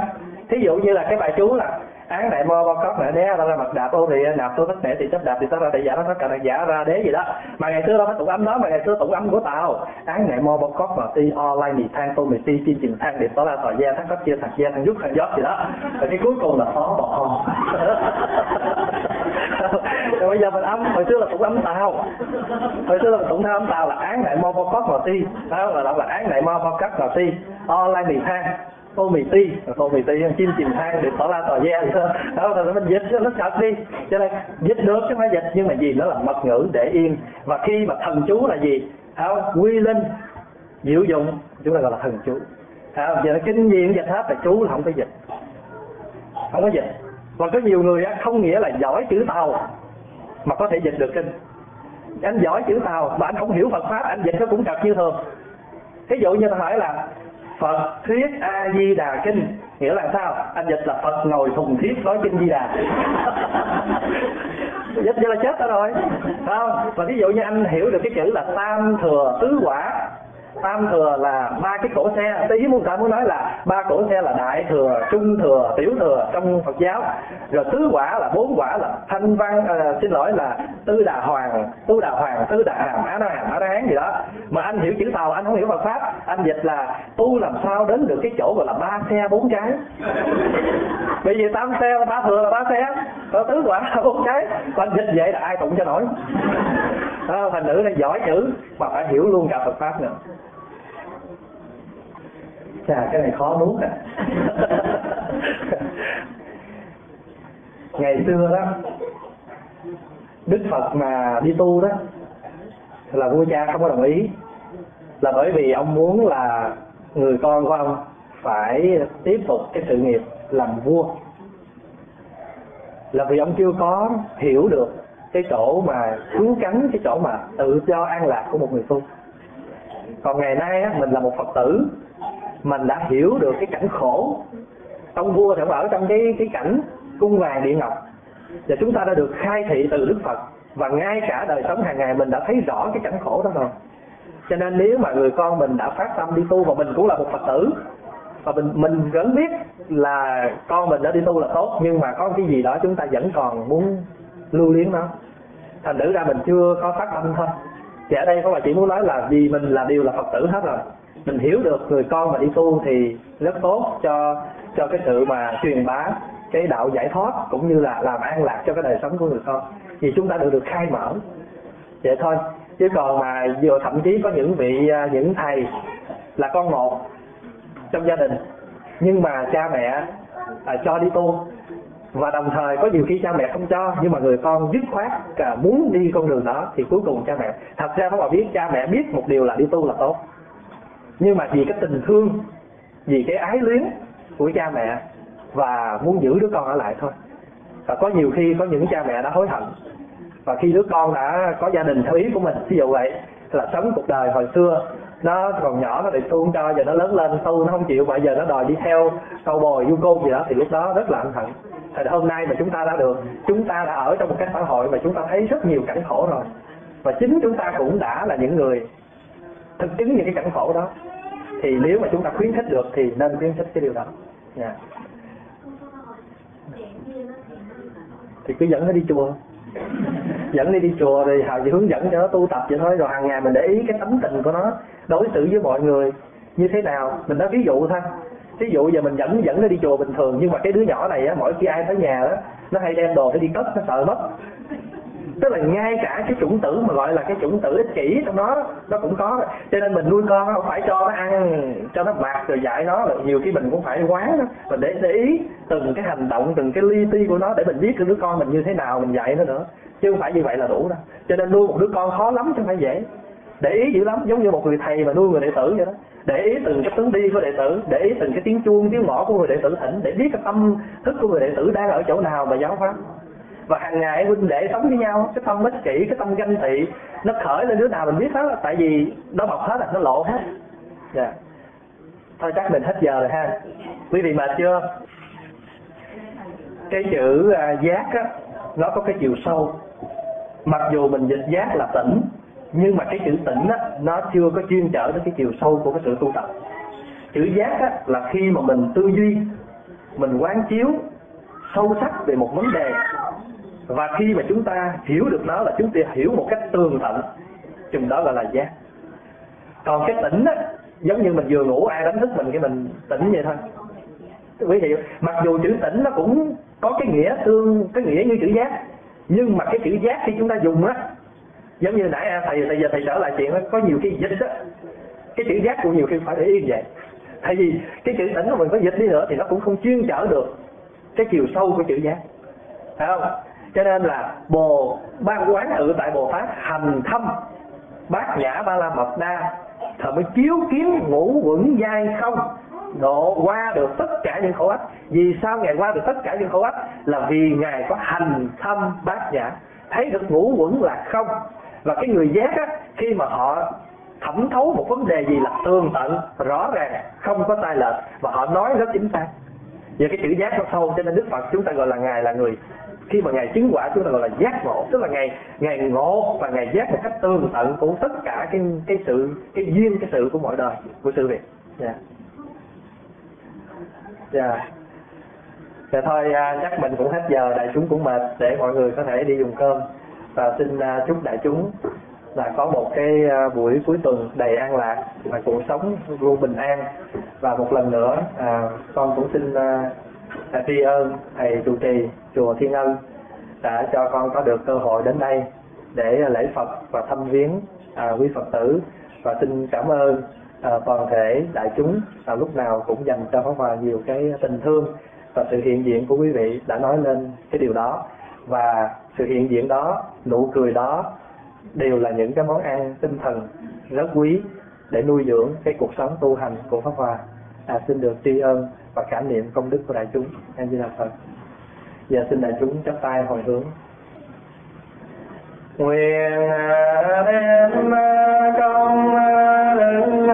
Thí dụ như là cái bài chú là án đại mơ bao cóc này đế ra ra mặt đạp ô thì nạp tôi tất thể thì chấp đạp thì tất ra thì giả nó tất cả giả ra đế gì đó. Mà ngày xưa đâu phải tụng âm đó, mà ngày xưa tụng âm của tàu án đại mơ bao cóc mà ti online mì thang, tô mì ti chi chừng thang, điệp tỏ ra tòa gia thắng cấp chia thằng gia thằng giúp thằng giót gì đó. Rồi cái cuối cùng là phó bỏ ho rồi bây giờ mình âm hồi xưa là tụng âm tàu hồi xưa là tụng theo âm tàu là án đại mơ bao cóc mà ti. Đó là là án đại mơ bao cóc mà ti. Online mì thang khô mì ti khô mì ti chim chìm thang được tỏ la tỏ gia <laughs> đó là mình dịch cho nó sạch đi. Cho nên dịch được chứ phải dịch, nhưng mà gì nó là mật ngữ để yên. Và khi mà thần chú là gì? Không quy linh, diệu dụng, chúng ta gọi là thần chú. Không giờ nó kinh nghiệm dịch hết là chú là không phải dịch. Không có dịch. Và có nhiều người không nghĩa là giỏi chữ tàu mà có thể dịch được kinh. Anh giỏi chữ tàu mà anh không hiểu Phật pháp, anh dịch nó cũng trật như thường. Ví dụ như ta hỏi là Phật thuyết A Di Đà kinh. Nghĩa là sao? Anh dịch là phật ngồi thùng thiết nói kinh di đà <laughs> dịch vậy là chết rồi. Không? Và ví dụ như anh hiểu được cái chữ là tam thừa tứ quả tam thừa là ba cái cổ xe. Tí muốn ta muốn nói là ba cổ xe là đại thừa trung thừa tiểu thừa trong phật giáo. Rồi tứ quả là bốn quả là thanh văn uh, xin lỗi là tư đà hoàng tư đà hoàng tư đà hàm á na hàm á na hán gì đó. Mà anh hiểu chữ tàu anh không hiểu phật pháp. Anh dịch là tu làm sao đến được cái chỗ gọi là ba xe bốn trái? bởi vì tam xe là ba thừa là ba xe rồi tứ quả là bốn trái anh dịch vậy là ai tụng cho nổi? À, thành nữ là giỏi chữ mà phải hiểu luôn cả phật pháp nữa chà cái này khó nuốt à. Ngày xưa đó đức phật mà đi tu đó là vua cha không có đồng ý là bởi vì ông muốn là người con của ông phải tiếp tục cái sự nghiệp làm vua. Là vì ông chưa có hiểu được cái chỗ mà cứu cánh cái chỗ mà tự do an lạc của một người tu. Còn ngày nay á, mình là một phật tử mình đã hiểu được cái cảnh khổ ông vua thì ở trong cái cái cảnh cung vàng địa ngọc. Và chúng ta đã được khai thị từ đức phật. Và ngay cả đời sống hàng ngày mình đã thấy rõ cái cảnh khổ đó rồi. Cho nên nếu mà người con mình đã phát tâm đi tu và mình cũng là một phật tử, và mình mình vẫn biết là con mình đã đi tu là tốt, nhưng mà có cái gì đó chúng ta vẫn còn muốn lưu luyến nó, thành thử ra mình chưa có phát tâm thôi. Thì ở đây có bà chỉ muốn nói là vì mình là đều là phật tử hết rồi mình hiểu được người con mà đi tu thì rất tốt cho cho cái sự mà truyền bá cái đạo giải thoát cũng như là làm an lạc cho cái đời sống của người con. Vì chúng ta được được khai mở. Vậy thôi. Chứ còn mà vừa thậm chí có những vị à, những thầy là con một trong gia đình nhưng mà cha mẹ à, cho đi tu và đồng thời có nhiều khi cha mẹ không cho nhưng mà người con dứt khoát cả muốn đi con đường đó thì cuối cùng cha mẹ thật ra các bạn biết cha mẹ biết một điều là đi tu là tốt nhưng mà vì cái tình thương, vì cái ái luyến của cha mẹ và muốn giữ đứa con ở lại thôi. Và có nhiều khi có những cha mẹ đã hối hận. Và khi đứa con đã có gia đình theo ý của mình ví dụ vậy, là sống cuộc đời hồi xưa, nó còn nhỏ, nó bị tu không cho, giờ nó lớn lên, tu, nó không chịu, bây giờ nó đòi đi theo câu bồi, du côn gì đó, thì lúc đó rất là ân hận. Thì hôm nay mà chúng ta đã được, chúng ta đã ở trong một cái xã hội mà chúng ta thấy rất nhiều cảnh khổ rồi. Và chính chúng ta cũng đã là những người thực chứng những cái cảnh khổ đó. Thì nếu mà chúng ta khuyến khích được thì nên khuyến khích cái điều đó. Yeah. thì cứ dẫn nó đi chùa. <laughs> Dẫn đi đi chùa thì hào chỉ hướng dẫn cho nó tu tập vậy thôi. Rồi hàng ngày mình để ý cái tấm tình của nó, đối xử với mọi người như thế nào. Mình nói ví dụ thôi. Ví dụ giờ mình dẫn dẫn nó đi chùa bình thường. Nhưng mà cái đứa nhỏ này á, mỗi khi ai tới nhà đó, nó hay đem đồ để đi cất, nó sợ mất tức là ngay cả cái chủng tử mà gọi là cái chủng tử ích kỷ trong đó nó cũng có. Cho nên mình nuôi con không phải cho nó ăn, cho nó mặc rồi dạy nó là nhiều khi mình cũng phải quán đó mình để để ý từng cái hành động, từng cái li ti của nó để mình biết cái đứa con mình như thế nào, mình dạy nó nữa. Chứ không phải như vậy là đủ đâu. Cho nên nuôi một đứa con khó lắm chứ không phải dễ. Để ý dữ lắm, giống như một người thầy mà nuôi người đệ tử vậy đó. Để ý từng cái tướng đi của đệ tử, để ý từng cái tiếng chuông, tiếng mõ của người đệ tử thỉnh, để biết cái tâm thức của người đệ tử đang ở chỗ nào mà giáo pháp và hàng ngày huynh đệ sống với nhau cái tâm ích kỷ cái tâm ganh tị nó khởi lên đứa nào mình biết hết tại vì nó bọc hết là nó lộ hết. Dạ. Yeah. thôi chắc mình hết giờ rồi ha. Quý vị mệt chưa? Cái chữ à, giác á nó có cái chiều sâu. Mặc dù mình dịch giác là tỉnh nhưng mà cái chữ tỉnh á nó chưa có chuyên trở đến cái chiều sâu của cái sự tu tập. Chữ giác á là khi mà mình tư duy mình quán chiếu sâu sắc về một vấn đề và khi mà chúng ta hiểu được nó là chúng ta hiểu một cách tường tận, chừng đó gọi là giác. Còn cái tỉnh á, giống như mình vừa ngủ, ai đánh thức mình cái mình tỉnh vậy thôi. Quý vị, mặc dù chữ tỉnh nó cũng có cái nghĩa tương, cái nghĩa như chữ giác. Nhưng mà cái chữ giác khi chúng ta dùng á, giống như nãy à, thầy thầy giờ thầy trở lại chuyện đó có nhiều khi dịch á. Cái chữ giác cũng nhiều khi phải để yên vậy. Tại vì cái chữ tỉnh của mình có dịch đi nữa thì nó cũng không chuyên trở được cái chiều sâu của chữ giác. Phải không? Cho nên là bồ ban quán tự tại bồ tát hành thâm, bát nhã ba la mật đa, thờ mới chiếu kiến ngũ quẩn dai không, độ qua được tất cả những khổ ách. Vì sao ngài qua được tất cả những khổ ách? Là vì ngài có hành thâm bát nhã. Thấy được ngũ quẩn là không. Và cái người giác á, khi mà họ thẩm thấu một vấn đề gì là tường tận, rõ ràng, không có sai lệch, và họ nói rất chính xác. Và cái chữ giác nó sâu, cho nên đức phật chúng ta gọi là ngài là người khi mà ngài chứng quả chúng ta gọi là giác ngộ tức là ngài ngài ngộ và ngài giác một cách tương tận của tất cả cái cái sự cái duyên cái sự của mọi đời của sự việc. Dạ. Dạ. Dạ thôi à, chắc mình cũng hết giờ đại chúng cũng mệt để mọi người có thể đi dùng cơm. Và xin à, chúc đại chúng là có một cái à, buổi cuối tuần đầy an lạc và cuộc sống luôn bình an. Và một lần nữa à, con cũng xin à, tri ân thầy trụ trì chùa Thiên Ân đã cho con có được cơ hội đến đây để lễ Phật và thăm viếng à, quý Phật tử. Và xin cảm ơn à, toàn thể đại chúng à, lúc nào cũng dành cho Pháp Hòa nhiều cái tình thương và sự hiện diện của quý vị đã nói lên cái điều đó. Và sự hiện diện đó nụ cười đó đều là những cái món ăn tinh thần rất quý để nuôi dưỡng cái cuộc sống tu hành của Pháp Hòa. À, xin được tri ân và cảm niệm công đức của đại chúng. Em di đà phật giờ xin đại chúng chắp tay hồi hướng. Nguyện à, đem à, công à, đức